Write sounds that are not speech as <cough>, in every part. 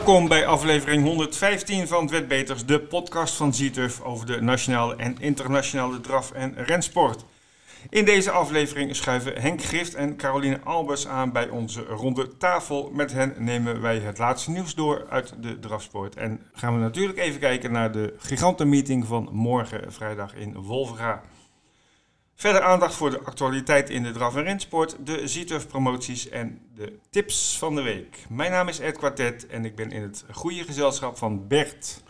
Welkom bij aflevering 115 van het Wetbeters, de podcast van Zieturf over de nationale en internationale draf- en rensport. In deze aflevering schuiven Henk Grift en Caroline Albers aan bij onze ronde tafel. Met hen nemen wij het laatste nieuws door uit de drafsport. En gaan we natuurlijk even kijken naar de gigantenmeeting van morgen vrijdag in Wolvera. Verder aandacht voor de actualiteit in de draf- en rensport, de Zieturf promoties en de tips van de week. Mijn naam is Ed Quartet en ik ben in het goede gezelschap van Bert.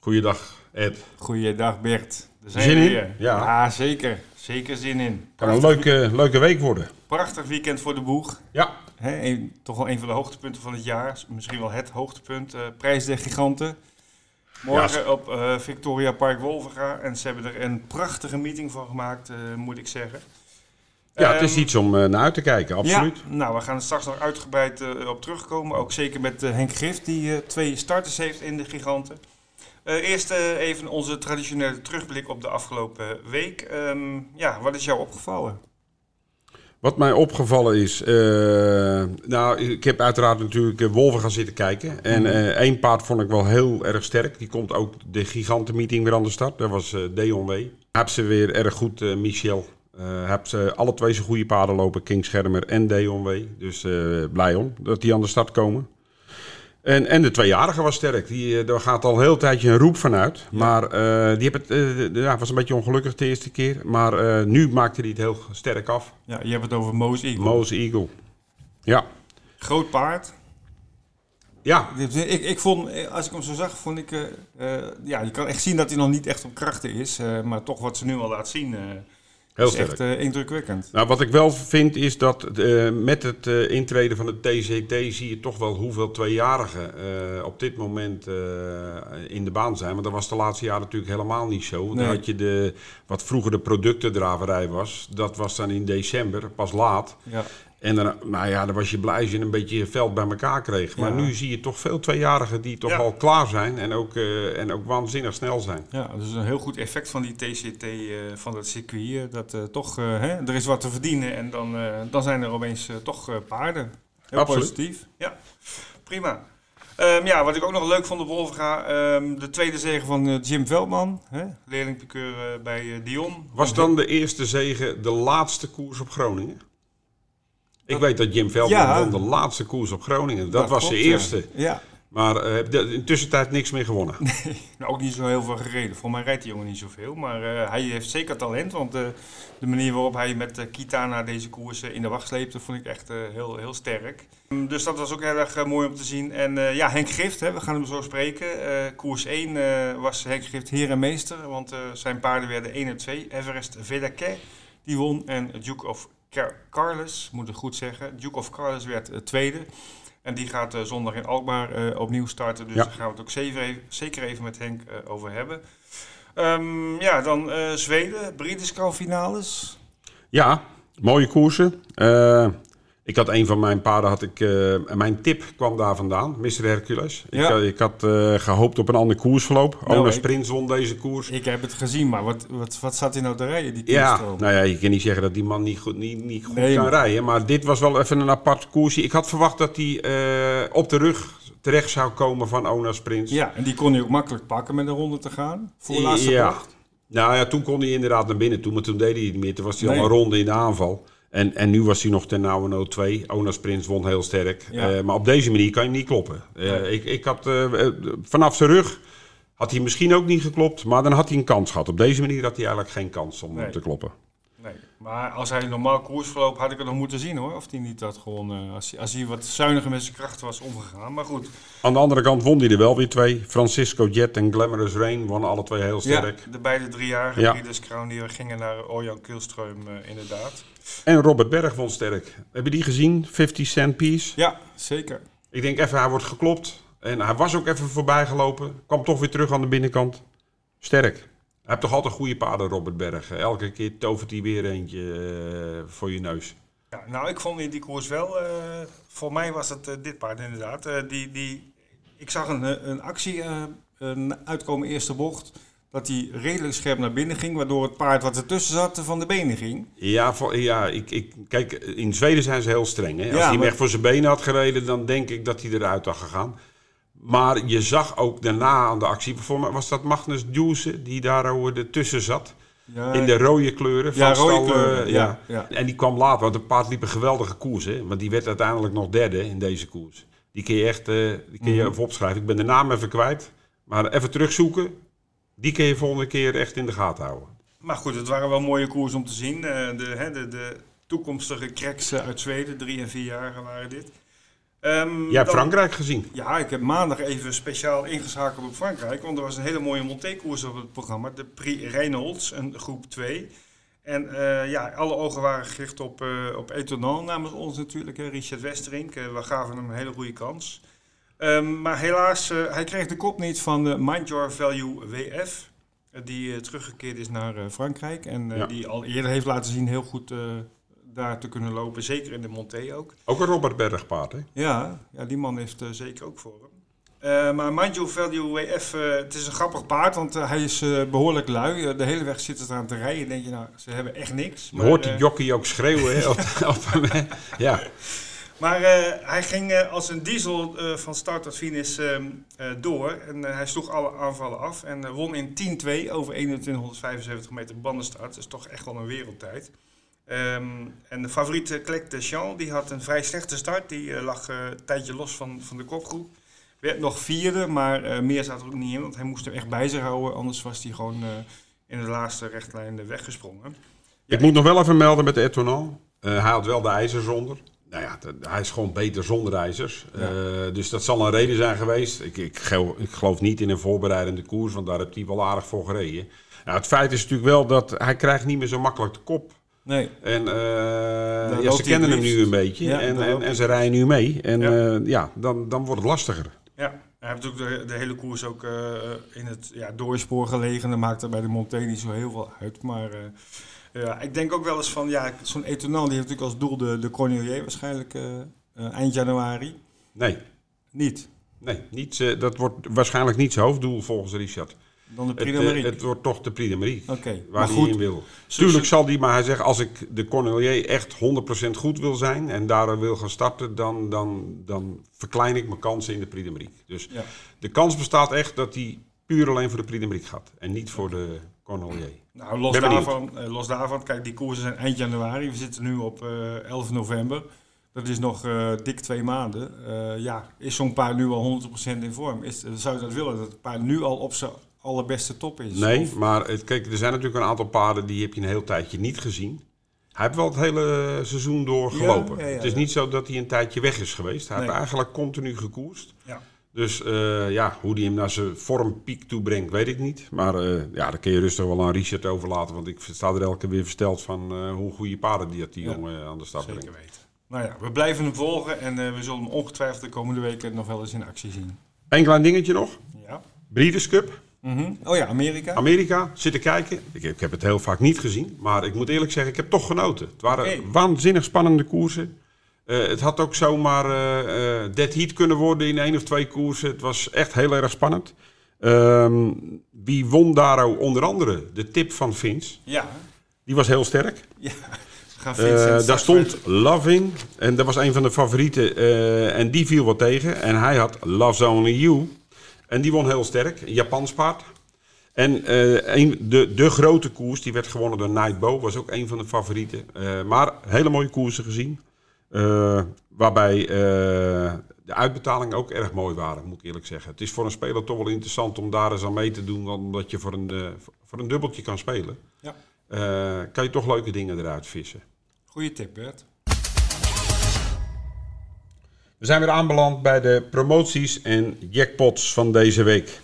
Goeiedag, Ed. Goeiedag Bert. Daar zijn Zin we in? weer. Ja. zeker. Zeker zin in. Kan een leuke, leuke week worden. Prachtig weekend voor de boeg. Ja. Een- toch wel een van de hoogtepunten van het jaar. Misschien wel het hoogtepunt. eh, Prijs der Giganten. Morgen Ja, op eh, Victoria Park Wolvega. En ze hebben er een prachtige meeting van gemaakt, eh, moet ik zeggen. Ja, het is Ehm, iets om eh, naar uit te kijken, absoluut. Ja, nou, we gaan er straks nog uitgebreid op terugkomen. Ook zeker met Henk Gift, die twee starters heeft in de Giganten. Eerst even onze traditionele terugblik op de afgelopen week. Ehm, ja, wat is jou opgevallen? Wat mij opgevallen is, eh, nou, ik heb uiteraard natuurlijk eh, wolven gaan zitten kijken. En Mhm. eh, één paard vond ik wel heel erg sterk. Die komt ook de gigantenmeeting weer aan de start. Dat was eh Deon W. Heb ze weer erg goed, Michel. Heb ze alle twee zijn goede paarden lopen, King Schermer en Deon W. Dus blij om dat die aan de start komen. En, en de tweejarige was sterk. Die, eh, daar gaat al heel tijdje een roep vanuit. Maar eh, die het, eh, ja, was een beetje ongelukkig de eerste keer. Maar nu maakte hij het heel sterk af. Ja, je hebt het over Moos Eagle. Mose Eagle. Ja. Groot paard. Ja. Ik, ik vond, als ik hem zo zag, vond ik... ja, je kan echt zien dat hij nog niet echt op krachten is. maar toch wat ze nu al laat zien, Heel sterk. echt eh, indrukwekkend. Nou, wat ik wel vind is dat eh, met het eh, intreden van de TCT zie je toch wel hoeveel tweejarigen op dit moment in de baan zijn. Want dat was de laatste jaren natuurlijk helemaal niet zo. Want Nee. Had je de, wat vroeger de productendraverij was, dat was dan in december, pas laat. Ja. En dan, nou ja, dan was je blij als je een beetje je veld bij elkaar kreeg. Maar Ja. nu zie je toch veel tweejarigen die toch Ja. al klaar zijn en ook, eh, en ook waanzinnig snel zijn. Ja, dus een heel goed effect van die TCT eh, van dat circuit. dat eh, toch, hè, er is wat te verdienen en dan, eh, dan zijn er opeens toch paarden. Heel Absoluut. positief. Ja, prima. Ehm, ja, wat ik ook nog leuk vond op Wolfga, ehm de tweede zege van Jim Veldman, hè, leerlingpiqueur eh, bij Dion. Was dan de eerste zege de laatste koers op Groningen? Ik Dat- weet dat Jim Veldman Ja. won de laatste koers op Groningen. Dat, was klopt, de eerste. Ja, Maar de- in tussentijd niks meer gewonnen. <laughs> nou, ook niet zo heel veel gereden. Voor mij rijdt die jongen niet zoveel, maar eh, hij heeft zeker talent. Want eh, de manier waarop hij met eh, Kitana deze koers eh, in de wacht sleepte, vond ik echt heel, heel sterk. Mm, Dus dat was ook heel erg mooi om te zien. En ja, Henk Gift, hè, we gaan hem zo spreken. Koers 1 eh, was Henk Gift heer en meester, want zijn paarden werden 1 en 2. Everest Vedaquet, die won. En Duke of Car- Carlos, moet ik goed zeggen. Duke of Carlos werd eh, tweede. En die gaat eh, zondag in Alkmaar eh, opnieuw starten. Dus Ja. daar gaan we het ook zeker even, zeker even met Henk over hebben. Ehm, ja, dan Zweden, British finales. Ja, mooie koersen. Eh, ik had een van mijn paarden, had ik, eh, mijn tip kwam daar vandaan, Mr. Hercules. Ik, Ja. had- ik had eh, gehoopt op een ander koersverloop. Nou, Onas ik- Prins won deze koers. Ik heb het gezien, maar wat, wat, wat zat hij nou te rijden, die Ja, nou ja, je kan niet zeggen dat die man niet goed, niet, niet goed Nee, kan maar- rijden. Maar dit was wel even een apart koersje. Ik had verwacht dat hij eh, op de rug terecht zou komen van Onas Prins. Ja, en die kon hij ook makkelijk pakken met een ronde te gaan. Voor de laatste ja. Nou ja, toen kon hij inderdaad naar binnen toe, maar toen deed hij het niet meer. Toen was hij Nee. al een ronde in de aanval. En, en nu was hij nog ten nauwe no 2. Onas Prins won heel sterk. Ja. Eh, maar op deze manier kan je niet kloppen. Eh, ik, ik had, eh, vanaf zijn rug had hij misschien ook niet geklopt, maar dan had hij een kans gehad. Op deze manier had hij eigenlijk geen kans om Nee. te kloppen. Nee, maar als hij normaal koers verloopt, had ik het nog moeten zien hoor. Of hij niet had gewonnen. Als hij, als hij wat zuiniger met zijn krachten was omgegaan. Maar goed, Aan de andere kant won hij er wel weer twee. Francisco Jet en Glamorous Rain wonnen alle twee heel sterk. ja, de beide driejarige Ja. Breeders Crown die gingen naar Orjan Kielström eh, inderdaad. En Robert Berg won sterk. Heb je die gezien? 50 cent piece. Ja, zeker. Ik denk even, hij wordt geklopt. En hij was ook even voorbij gelopen. Kwam toch weer terug aan de binnenkant. Sterk. Hij heeft toch altijd goede paarden, Robert Berg. Elke keer tovert hij weer eentje eh, voor je neus. Ja, nou, ik vond in die koers wel, eh, voor mij was het eh, dit paard inderdaad. die, die, ik zag een, een actie een uitkomen eerste bocht, dat hij redelijk scherp naar binnen ging, waardoor het paard wat ertussen zat van de benen ging. Ja, voor, ja ik, ik, kijk, in Zweden zijn ze heel streng. Hè? Als Ja, hij hem echt voor zijn benen had gereden, dan denk ik dat hij eruit had gegaan. Maar je zag ook daarna aan de actie, voor mij was dat Magnus Djoese die daar over ertussen zat. Ja, In de rode kleuren. Ja, van rode stal, kleuren, ja, ja. En die kwam later, want het paard liep een geweldige koers. Hè? Want die werd uiteindelijk nog derde in deze koers. Die kun je echt eh, die kun je Mhm. even opschrijven. Ik ben de naam even kwijt. Maar even terugzoeken. Die kun je volgende keer echt in de gaten houden. Maar goed, het waren wel mooie koers om te zien. Eh, de, hè, de, de toekomstige cracks uit Zweden, drie en vier jaar waren dit. Ehm, Jij hebt dan- Frankrijk gezien. Ja, ik heb maandag even speciaal ingeschakeld op Frankrijk. Want er was een hele mooie Monté-koers op het programma. De Prix Reynolds, een groep 2. En eh, ja, alle ogen waren gericht op, eh op Etonal namens ons natuurlijk. Hè, Richard Westerink. Eh, we gaven hem een hele goede kans. Ehm, maar helaas, hij kreeg de kop niet van de Mind Your Value WF. die teruggekeerd is naar Frankrijk. En Ja. die al eerder heeft laten zien heel goed daar te kunnen lopen. Zeker in de Monté ook. Ook een Robert Berg paard. Hè? Ja, ja die man heeft eh, zeker ook voor hem. Eh, maar Mind You Value WF, eh, het is een grappig paard, want hij is eh, behoorlijk lui. De hele weg zit het aan te rijden. denk je, nou, ze hebben echt niks. Je hoort die jockey ook schreeuwen. Hè? <laughs> ja. Maar hij ging als een diesel van start tot finish ehm, eh, door. En hij sloeg alle aanvallen af. En won in 10-2 over 2175 meter bandenstart. Dat is toch echt wel een wereldtijd. Ehm, en de favoriete Clec de Champ, die had een vrij slechte start. Die eh, lag eh, een tijdje los van, van de kopgroep. Werd nog vierde, maar eh, meer zat er ook niet in. Want hij moest hem echt bij zich houden. Anders was hij gewoon in de laatste rechtlijn weggesprongen. Ik moet nog wel even melden met de Etonal. Eh, hij had wel de ijzers onder. Nou ja, hij is gewoon beter zonder ijzers. Ja. Dus dat zal een reden zijn geweest. Ik, ik, geloof, ik geloof niet in een voorbereidende koers, want daar heeft hij wel aardig voor gereden. Nou, het feit is natuurlijk wel dat hij krijgt niet meer zo makkelijk de kop. Nee, En eh, ja, ze kennen hem nu een beetje. Ja, en, en, en ze rijden nu mee. En Ja. ja, ja dan, dan wordt het lastiger. Ja, hij heeft ook de, de hele koers ook eh, in het ja, doorspoor gelegen. Dat maakt er bij de Monté niet zo heel veel uit. Maar eh, ja, ik denk ook wel eens van, ja, zo'n Etonal die heeft natuurlijk als doel de, de Cornelier waarschijnlijk eh, eh, eind januari. Nee, Niet. nee niet, eh, dat wordt waarschijnlijk niet zijn hoofddoel volgens Richard. Dan de Het, Prix eh, Marie. het wordt toch de Prix de Marie. Oké, Waar hij in wil. Tuurlijk zal die, maar hij zegt als ik de Cornelier echt 100% goed wil zijn en daar wil gaan starten, dan, dan, dan verklein ik mijn kansen in de Prix de Marie. Dus Ja. de kans bestaat echt dat hij puur alleen voor de Prix de Marie gaat en niet voor de Cornelier. Nou, los daarvan, eh, los daarvan, kijk, die koersen zijn eind januari. We zitten nu op eh 11 november. Dat is nog dik twee maanden. Ja, is zo'n paard nu al 100% in vorm? Is, zou je dat willen, dat het paard nu al op zijn allerbeste top is? Nee, Of- maar het, kijk, er zijn natuurlijk een aantal paarden die heb je een heel tijdje niet gezien. Hij heeft wel het hele seizoen door gelopen. ja, ja, het is niet zo dat hij een tijdje weg is geweest. Hij Nee. heeft eigenlijk continu gekoerst. Ja. Dus eh, ja, hoe die hem naar zijn vormpiek toe brengt, weet ik niet. Maar eh, ja, daar kun je rustig wel aan Richard overlaten. Want ik sta er elke keer weer versteld van eh, hoe goede paarden die, dat die jongen aan de Zeker brengt. weten. Nou ja, we blijven hem volgen en we zullen hem ongetwijfeld de komende weken nog wel eens in actie zien. Eén klein dingetje nog. Ja. Breeders Cup, Mhm. Oh ja, Amerika. Amerika, zitten kijken. Ik, ik heb het heel vaak niet gezien. Maar ik moet eerlijk zeggen, ik heb toch genoten. Het waren waanzinnig spannende koersen. Eh, het had ook zomaar eh eh, dead heat kunnen worden in één of twee koersen. Het was echt heel erg spannend. Ehm, wie won daar ook onder andere? De tip van Vince. Ja. Die was heel sterk. ja. Vincent daar stond Love in. En dat was een van de favorieten. en die viel wat tegen. En hij had Love's Only You. En die won heel sterk. Een Japans paard. En eh, een, de, de grote koers, die werd gewonnen door Nightbow. Was ook een van de favorieten. Eh, maar hele mooie koersen gezien. Eh, waarbij de uitbetalingen ook erg mooi waren, moet ik eerlijk zeggen. Het is voor een speler toch wel interessant om daar eens aan mee te doen. Omdat je voor een, voor een dubbeltje kan spelen. Ja. Kan je toch leuke dingen eruit vissen. Goeie tip, Bert. We zijn weer aanbeland bij de promoties en jackpots van deze week.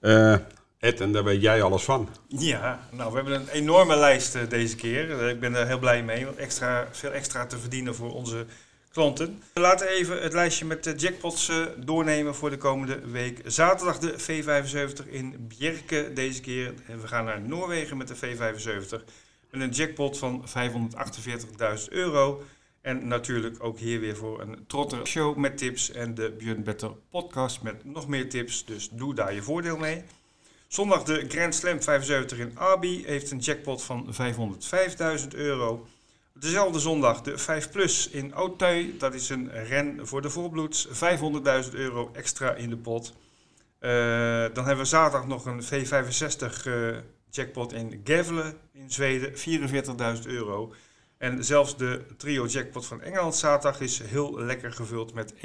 Eh, Ed, en daar weet jij alles van. Ja, nou, we hebben een enorme lijst eh, deze keer. Eh, ik ben er heel blij mee, extra, veel extra te verdienen voor onze klanten. We laten even het lijstje met de jackpots doornemen voor de komende week. Zaterdag de V75 in Bjerke deze keer. En we gaan naar Noorwegen met de V75 met een jackpot van 548.000 euro. En natuurlijk ook hier weer voor een trotter show met tips en de Björn Better podcast met nog meer tips. Dus doe daar je voordeel mee. Zondag de Grand Slam 75 in Arby heeft een jackpot van 505.000 euro. Dezelfde zondag de 5 Plus in Auteuil. Dat is een ren voor de volbloeds. 500.000 euro extra in de pot. Uh, dan hebben we zaterdag nog een V65 uh, jackpot in Gävle in Zweden. 44.000 euro. En zelfs de trio jackpot van Engeland zaterdag is heel lekker gevuld met 21.000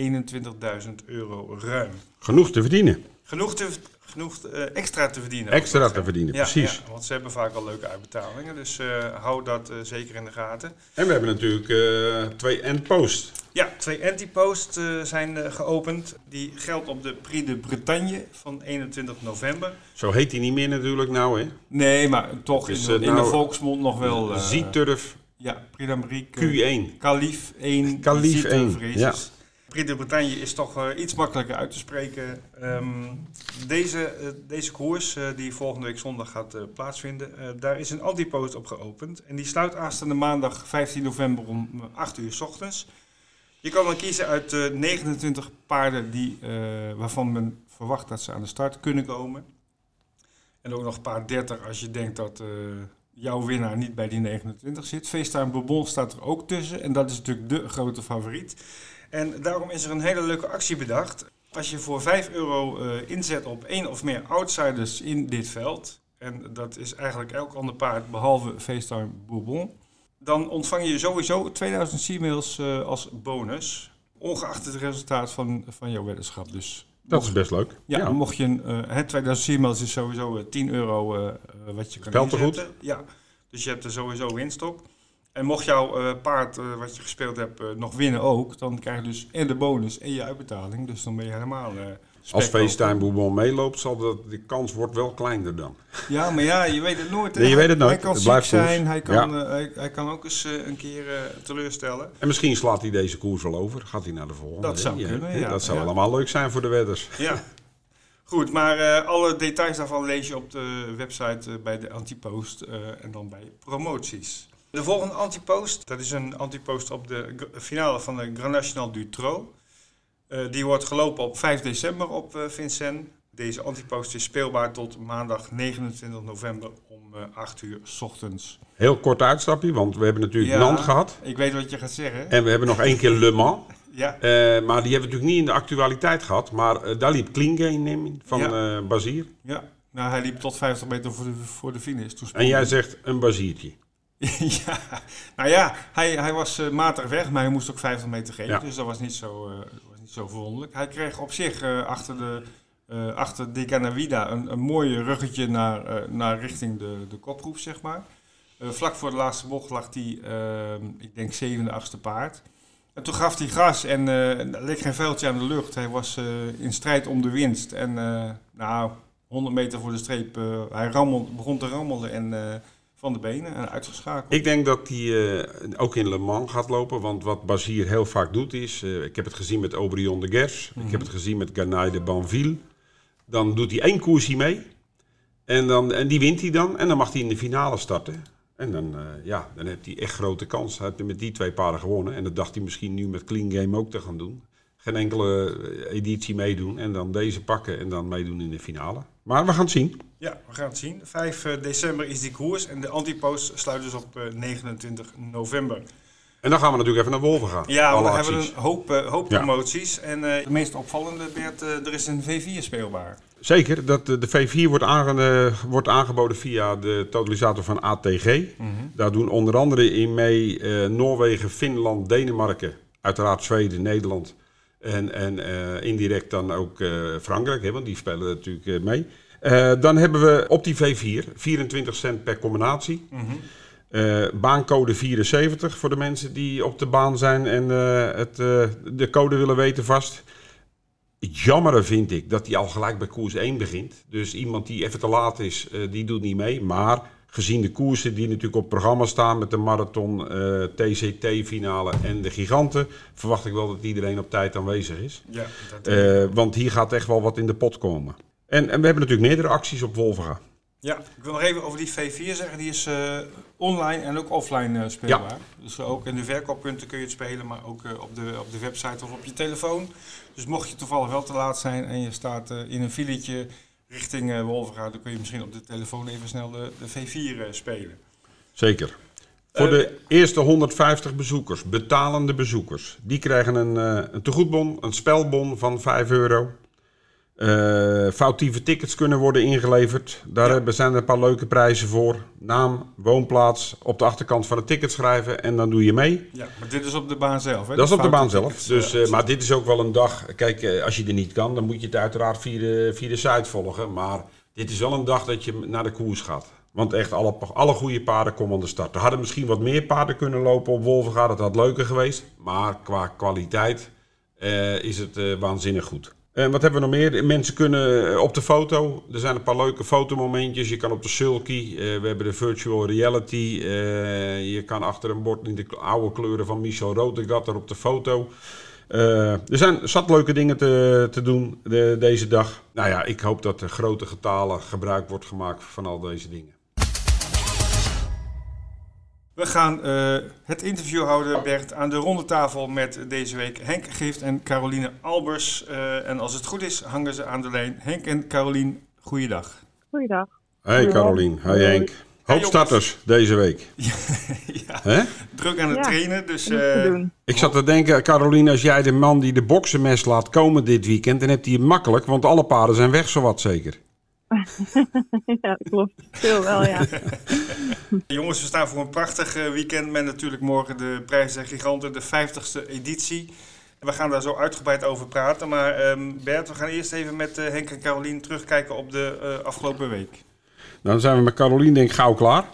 euro ruim. Genoeg te verdienen. Genoeg, te, genoeg uh, extra te verdienen. Extra te verdienen, ja, precies. Ja, want ze hebben vaak al leuke uitbetalingen, dus uh, hou dat uh, zeker in de gaten. En we hebben natuurlijk twee endpost. Ja, twee anti-post zijn geopend. Die geldt op de Prix de Bretagne van 21 november. Zo heet die niet meer natuurlijk nou, hè? Nee, maar toch dus, in, in nou, de volksmond nog wel... Zieturf ja, Prix d'Amérique. Q1. Kalif 1. Kalif 1, ja. Prix de Bretagne is toch uh, iets makkelijker uit te spreken. Um, deze, uh, deze koers, uh, die volgende week zondag gaat plaatsvinden, daar is een antipost op geopend. En die sluit aanstaande maandag 15 november om 8 uur s ochtends. Je kan dan kiezen uit 29 paarden die, waarvan men verwacht dat ze aan de start kunnen komen. En ook nog een paar 30 als je denkt dat jouw winnaar niet bij die 29 zit. FaceTime Bourbon staat er ook tussen. En dat is natuurlijk de grote favoriet. En daarom is er een hele leuke actie bedacht. Als je voor 5 euro uh, inzet op één of meer outsiders in dit veld. En dat is eigenlijk elk ander paard behalve FaceTime Bourbon. Dan ontvang je sowieso 2000 C-mails uh, als bonus. Ongeacht het resultaat van, van jouw weddenschap. Dus dat is best leuk. Ja, ja. mocht je een, het 2000 C-mails is sowieso 10 euro uh, wat je kan er goed? Ja, dus je hebt er sowieso winst op. En mocht jouw paard wat je gespeeld hebt nog winnen ook, dan krijg je dus en de bonus en je uitbetaling. Dus dan ben je helemaal. Als FaceTime Bourbon meeloopt, zal dat, de kans wordt wel kleiner dan. Ja, maar ja, je weet het nooit. Nee, je weet het nooit. Hij kan het zijn, hij kan, ja. hij, hij, kan ook eens een keer teleurstellen. En misschien slaat hij deze koers wel over. Gaat hij naar de volgende. Dat zou kunnen, ja. Dat zou allemaal leuk zijn voor de wedders. Ja. Goed, maar alle details daarvan lees je op de website bij de Antipost en dan bij promoties. De volgende Antipost, dat is een Antipost op de finale van de Grand National du Trot. Die wordt gelopen op 5 december op Vincennes. Deze Antipost is speelbaar tot maandag 29 november om 8 uur s ochtends. Heel kort uitstapje, want we hebben natuurlijk Ja, Nantes gehad. Ik weet wat je gaat zeggen. En we hebben nog één keer Le Mans. <laughs> Ja, Eh, maar die hebben we natuurlijk niet in de actualiteit gehad. Maar eh, daar liep Klingame in van Ja. eh Bazier. ja. Nou, hij liep tot 50 meter voor de, voor de finish. Toen En jij zegt een Baziertje. <laughs> ja, nou ja, hij, hij was eh, matig weg, maar hij moest ook 50 meter geven. Ja. Dus dat was niet zo, eh, zo verwonderlijk. Hij kreeg op zich eh, achter de eh achter een, een mooi ruggetje naar, eh, naar richting de, de kopgroep, zeg maar. Vlak voor de laatste bocht lag hij, ik denk, zevende, achtste paard. En toen gaf hij gas en leek geen vuiltje aan de lucht. Hij was in strijd om de winst. En nou, 100 meter voor de streep, hij rammelde, begon te rammelen en van de benen en uitgeschakeld. Ik denk dat hij eh, ook in Le Mans gaat lopen. Want wat Bazier heel vaak doet is... eh, ik heb het gezien met Aubryon de Gers. Ik heb het gezien met Ganaille de Banville. Dan doet hij één koersje mee. En, dan, en die wint hij dan. En dan mag hij in de finale starten. En dan, eh, ja, dan heeft hij echt grote kans. Hij heeft met die twee paarden gewonnen. En dat dacht hij misschien nu met Clean Game ook te gaan doen. Geen enkele editie meedoen. En dan deze pakken en dan meedoen in de finale. Maar we gaan het zien. Ja, we gaan het zien. 5 eh, december is die koers en de antipost sluit dus op eh, 29 november. En dan gaan we natuurlijk even naar Wolven gaan. Ja, we hebben een hoop, eh, hoop Ja. promoties. En eh, de meest opvallende, Bert, eh, er is een V4 speelbaar. Zeker, dat, eh, de V4 wordt, aange- eh, wordt aangeboden via de totalisator van ATG. Daar doen onder andere in mee eh, Noorwegen, Finland, Denemarken, uiteraard Zweden, Nederland en, en eh, indirect dan ook eh, Frankrijk, hè, want die spelen natuurlijk eh, mee. Eh, dan hebben we op die V4 24 cent per combinatie. Eh, baancode 74 voor de mensen die op de baan zijn en eh, het, de code willen weten vast. Het jammere vind ik dat hij al gelijk bij koers 1 begint. Dus iemand die even te laat is, die doet niet mee. Maar gezien de koersen die natuurlijk op het programma staan met de marathon, TCT-finale en de giganten, verwacht ik wel dat iedereen op tijd aanwezig is. Ja, dat, want hier gaat echt wel wat in de pot komen. En, en we hebben natuurlijk meerdere acties op Wolvega. ja, ik wil nog even over die V4 zeggen. Die is eh, online en ook offline eh, speelbaar. Dus eh, ook in de verkooppunten kun je het spelen, maar ook op, de, op de website of op je telefoon. Dus mocht je toevallig wel te laat zijn en je staat in een filetje richting eh Wolverga, dan kun je misschien op de telefoon even snel de, de V4 eh, spelen. Zeker. Voor de eerste 150 bezoekers, betalende bezoekers, die krijgen een, uh, een tegoedbon, een spelbon van 5 euro. Uh, foutieve tickets kunnen worden ingeleverd. Daar zijn er een paar leuke prijzen voor. Naam, woonplaats, op de achterkant van het ticket schrijven en dan doe je mee. Ja, maar dit is op de baan zelf, hè? Dat is op de baan zelf. Dus, uh, maar dit is ook wel een dag. Kijk, uh, als je er niet kan, dan moet je het uiteraard via de, via de site volgen. Maar dit is wel een dag dat je naar de koers gaat. Want echt, alle, alle goede paarden komen aan de start. Er hadden misschien wat meer paarden kunnen lopen op Wolvenga. Dat had leuker geweest. Maar qua kwaliteit is het waanzinnig goed. En wat hebben we nog meer? Mensen kunnen op de foto. Er zijn een paar leuke fotomomentjes. Je kan op de sulky. Uh, we hebben de virtual reality. Je kan achter een bord in de oude kleuren van Michel Rotegat er op de foto. Er zijn zat leuke dingen te, te doen de, deze dag. Nou ja, ik hoop dat er grote getalen gebruik wordt gemaakt van al deze dingen. We gaan uh, het interview houden, Bert, aan de ronde tafel met deze week Henk Gift en Caroline Albers. Uh, en als het goed is, hangen ze aan de lijn. Henk en Carolien, goeiedag. Goeiedag. Hey Carolien, hey Henk. Hoop starters deze week. <laughs> ja, He? druk aan het ja, trainen. Dus, uh... Ik zat te denken, Caroline, als jij de man die de boksenmes laat komen dit weekend, dan heb hij het makkelijk, want alle paarden zijn weg, zowat zeker. <laughs> ja, dat klopt. Veel wel, ja. <laughs> Jongens, we staan voor een prachtig weekend met natuurlijk morgen de Prijs Giganten, de 50ste editie. We gaan daar zo uitgebreid over praten. Maar um, Bert, we gaan eerst even met uh, Henk en Carolien terugkijken op de uh, afgelopen week. Nou, dan zijn we met Carolien denk ik gauw klaar.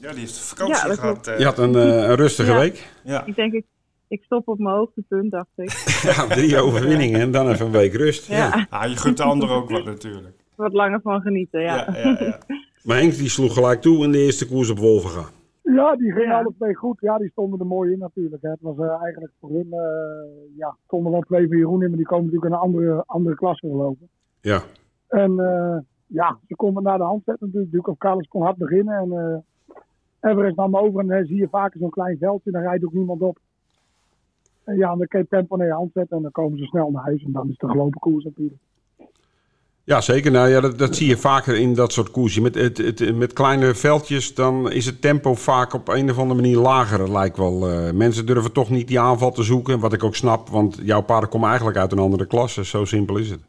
Ja, die heeft vakantie ja, gehad. Uh... Je had een, een rustige ja. week. Ja. Ik denk, ik, ik stop op mijn hoogtepunt, dacht ik. <laughs> ja, drie overwinningen en dan even een week rust. Ja. ja. Ah, je gunt de ander ook wat natuurlijk wat langer van genieten, ja. ja, ja, ja. <laughs> maar Henk die sloeg gelijk toe in de eerste koers op Wolvenga. Ja, die gingen ja. alle twee goed. Ja, die stonden er mooi in natuurlijk. Hè. Het was uh, eigenlijk voor hun, uh, ja, stonden wel twee van Jeroen in, maar die komen natuurlijk in een andere, andere klasse gelopen. Ja. En uh, ja, ze konden naar de hand zetten natuurlijk. Duke of Carlos kon hard beginnen en uh, Everest nam over en dan zie je vaker zo'n klein veldje, dan rijdt ook niemand op. En ja, dan kun je tempo naar je hand zetten en dan komen ze snel naar huis en dan is het een gelopen koers natuurlijk. Ja, zeker. Nou ja, dat, dat zie je vaker in dat soort koersen. Met, het, het, met kleine veldjes, dan is het tempo vaak op een of andere manier lager. lijkt wel. Uh, mensen durven toch niet die aanval te zoeken. Wat ik ook snap, want jouw paarden komen eigenlijk uit een andere klasse. Zo simpel is het.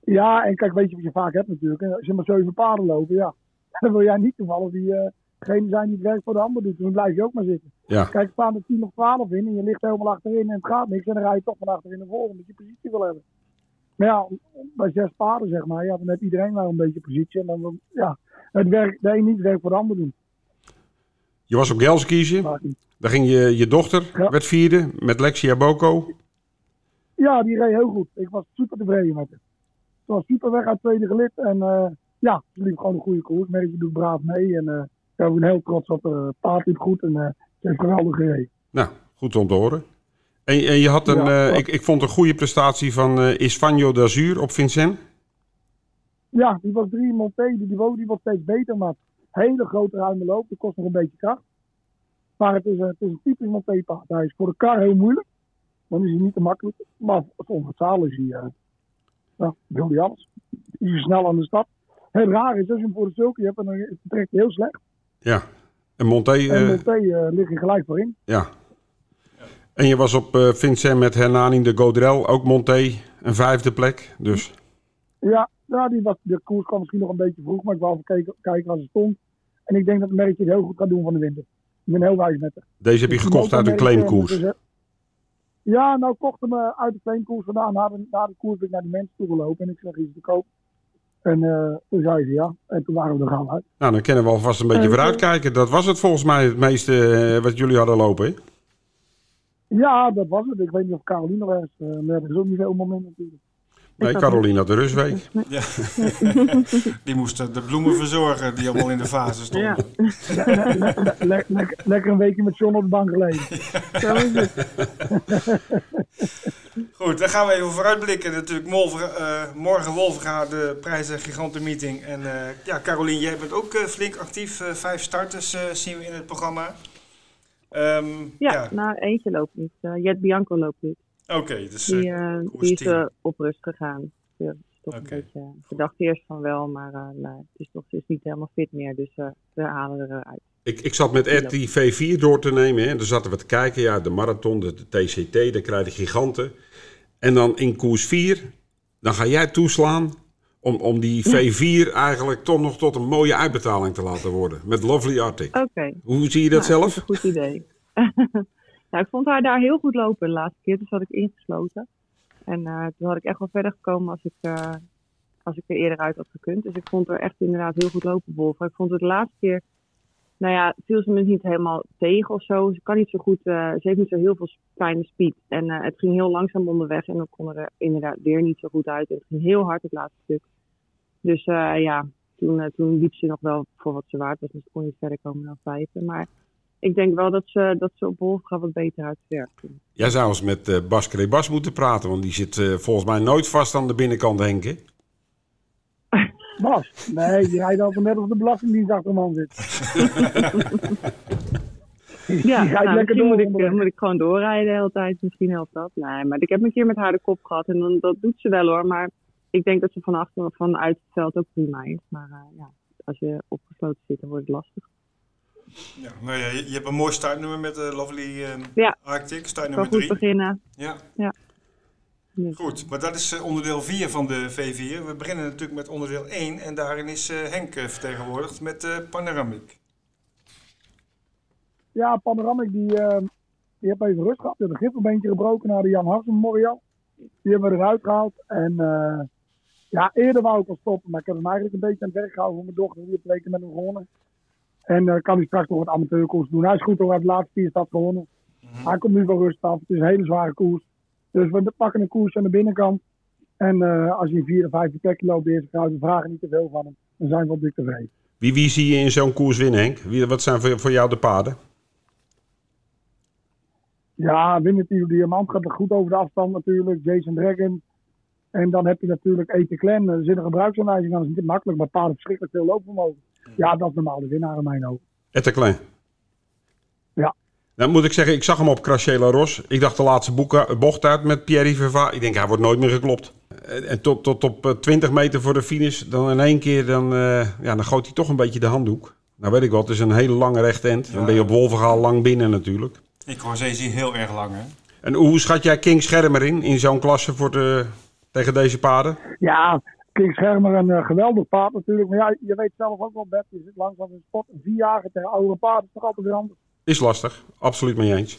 Ja, en kijk, weet je wat je vaak hebt natuurlijk. Als je maar zeven paarden lopen, ja. <laughs> Dan wil jij niet toevallig die, uh, degene zijn die het werk voor de ander doet. Dan blijf je ook maar zitten. Ja. Kijk, staan er 10 of 12 in en je ligt helemaal achterin en het gaat niks. En dan rij je toch van achterin naar voren, omdat je positie wil hebben. Maar ja, bij zes paarden zeg maar, ja, dan heeft iedereen wel een beetje positie. En dan, ja, het werk, de een niet het werk voor de ander doen. Je was op Gelsenkirchen. Daar ging je, je dochter, ja. werd vierde, met Lexia Boko. Ja, die reed heel goed. Ik was super tevreden met haar. Ze was super weg uit tweede gelid. En uh, ja, ze liep gewoon een goede koers. Merkje doet braaf mee. En uh, ik ben heel trots op haar. paard liep goed en uh, ze heeft geweldig gereden. Nou, goed om te horen. En, en je had een, ja, uh, ik, ik vond een goede prestatie van uh, Isfanio d'Azur op Vincent. Ja, die was drie Monté, die, die, die was steeds beter, maar hele grote ruime loop. Dat kost nog een beetje kracht. Maar het is, het is een typisch Monté paard. Hij is voor de kar heel moeilijk. Dan is hij niet te makkelijk. Maar voor het zaal is hij, uh, ja, wil hij alles. Is hij snel aan de stap. Het raar is, als je hem voor de sulky hebt, dan trekt hij heel slecht. Ja, en Monté... En Monté ligt er gelijk voor in. Ja, en je was op uh, Vincent met Hernani de Godrel, ook Monté, een vijfde plek. Dus. Ja, ja die was, de koers kwam misschien nog een beetje vroeg, maar ik wou even kijken, kijken waar ze stond. En ik denk dat Merkje het heel goed gaat doen van de winter. Ik ben heel wijs met haar. Deze heb je gekocht uit een claimkoers? Ja, nou kocht hem uit de claimkoers vandaan. Na de, na de koers ben ik naar die mensen toe gelopen en ik zeg iets te koop. En uh, toen zei ze ja. En toen waren we er gauw uit. Nou, dan kunnen we alvast een beetje en, vooruitkijken. Dat was het volgens mij het meeste uh, wat jullie hadden lopen, hè? Ja, dat was het. Ik weet niet of Caroline was. Uh, maar er is ook niet veel moment natuurlijk. Nee, Caroline had de rustweek. Ja. <laughs> die moest de bloemen verzorgen die allemaal in de fase stonden. Ja. Le <laughs> le le le lekker een weekje met John op de bank gelegen. Ja. Zo is het. <laughs> Goed, dan gaan we even vooruitblikken. Natuurlijk morgen, uh, morgen Wolfga, de prijzen gigantenmeeting. En uh, ja, Caroline, jij bent ook uh, flink actief. vijf starters zien we in het programma. Um, ja, ja, nou eentje loopt niet. Uh, Jet Bianco loopt niet. Oké, okay, dus die, uh, die is uh, op rust gegaan. Dus toch Oké. een beetje, ze dacht eerst van wel, maar eh, nou, het is toch ze is niet helemaal fit meer. Dus eh, we halen er eruit. Ik, ik zat met Ed die V4 door te nemen. Hè. En dan zaten we te kijken. Ja, de marathon, de, de TCT, dan krijg je giganten. En dan in koers 4, dan ga jij toeslaan om, om die V4 eigenlijk toch nog tot een mooie uitbetaling te laten worden. Met Lovely Arctic. Oké. Hoe zie je dat Nou, zelf? Dat is een goed idee. <laughs> nou, ik vond haar daar heel goed lopen de laatste keer. Dus had ik ingesloten. En eh, toen had ik echt wel verder gekomen als ik, eh, als ik er eerder uit had gekund. Dus ik vond haar echt inderdaad heel goed lopen, Wolf. Ik vond het de laatste keer, nou ja, viel ze me niet helemaal tegen of zo. Ze kan niet zo goed, eh, ze heeft niet zo heel veel fijne speed. En eh, het ging heel langzaam onderweg en dan kon er inderdaad weer niet zo goed uit. En het ging heel hard het laatste stuk. Dus eh, ja, toen, eh, toen liep ze nog wel voor wat ze waard was. Dus kon niet verder komen dan vijfde. Maar ik denk wel dat ze, dat ze op Wolfga wat beter uit het werk doen. Jij zou eens met eh Bas Krebas moeten praten. Want die zit eh, volgens mij nooit vast aan de binnenkant, Henk. Bas, nee, die rijdt altijd net als de Belastingdienst achter hem aan zit. <laughs> Die Ja, rijdt nou, lekker misschien door. moet ik, eh, moet ik gewoon doorrijden de hele tijd. Misschien helpt dat. Nee, maar ik heb een keer met haar de kop gehad. En dan, dat doet ze wel hoor. Maar ik denk dat ze van achter, vanuit het veld ook prima is. Maar eh, ja, als je opgesloten zit, dan wordt het lastig. Ja, nou ja, je, je hebt een mooi startnummer met de Lovely eh, Ja. Arctic, Ik kan startnummer goed 3. beginnen. Ja, Dus, goed. Maar dat is eh, onderdeel 4 van de V4. We beginnen natuurlijk met onderdeel 1 en daarin is eh, Henk eh, vertegenwoordigd met Panoramic. Ja, Panoramic die, die heeft even rust gehad. Die heeft een griffelbeentje gebroken naar de Jan Harsen Memorial. Die hebben we eruit gehaald. En ja, eerder wou ik al stoppen, maar ik heb hem eigenlijk een beetje aan het werk gehouden voor mijn dochter. Die heeft weken met hem gewonnen. En eh, kan hij straks nog wat amateurkoers doen. Hij is goed hoor, hij heeft de laatste vier stad gewonnen. Hij komt nu van rust af. Het is een hele zware koers. Dus we pakken een koers aan de binnenkant. En eh, als hij een vierde, vijfde plekje loopt, de eerste kruis, we vragen niet te veel van hem. Dan zijn we dik tevreden. Wie, wie zie je in zo'n koers winnen, Henk? Wie, wat zijn voor, voor jou de paarden? Ja, Winnetief Diamant gaat er goed over de afstand natuurlijk. Jason Dragon. En dan heb je natuurlijk Ete Clan. Er zit een gebruiksaanwijzing aan. Dat is niet makkelijk, maar paarden verschrikkelijk veel loopvermogen. Ja, dat is normaal de winnaar in mijn ogen. Klein. Nou moet ik zeggen, ik zag hem op Crashela Ros. Ik dacht de laatste boeken, bocht uit met Pierre Verva. Ik denk, hij wordt nooit meer geklopt. En en tot, tot op eh, 20 meter voor de finish, dan in één keer, dan, eh, ja, dan gooit hij toch een beetje de handdoek. Nou weet ik wat, het is een hele lange rechte end. Dan ben je op Wolvengaal lang binnen natuurlijk. Ik hoor ze zien heel erg lang hè. En hoe schat jij King Schermer in, in zo'n klasse voor de, tegen deze paarden? Ja, King Schermer een eh, geweldig paard natuurlijk. Maar ja, je weet zelf ook wel, Bert. Je zit langzaam in de sport. Een vierjarige tegen oudere paarden is toch altijd weer anders. Is lastig, absoluut mee eens.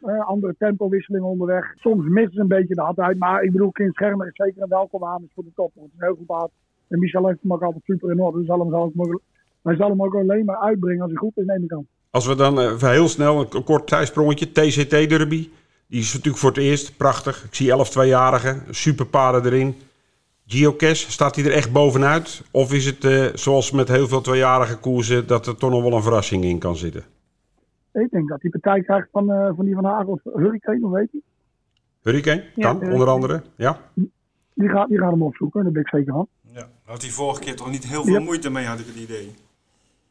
Eh, andere tempowisselingen onderweg. Soms missen ze een beetje de hand uit. Maar ik bedoel, King Schermer is zeker een welkom aan voor de top. Het is een heel goed. En Michel heeft hem ook altijd super in orde. Dus zal hem, zal ook, hij zal hem ook alleen maar uitbrengen als hij goed is, neem ik aan. Als we dan eh, heel snel een, kort zijsprongetje, TCT Derby. Die is natuurlijk voor het eerst prachtig. Ik zie 11 tweejarigen, super paarden erin. Geocache, staat hij er echt bovenuit? Of is het eh, zoals met heel veel tweejarige koersen dat er toch nog wel een verrassing in kan zitten? Ik denk dat die partij krijgt van, eh, van die van Hagel Hurricane, hoe weet je? Hurricane, kan, Hurricane. onder andere. Ja. Die gaat, die gaat hem opzoeken, daar ben ik zeker van. Ja. Had hij vorige keer toch niet heel veel Ja. moeite mee, had ik het idee.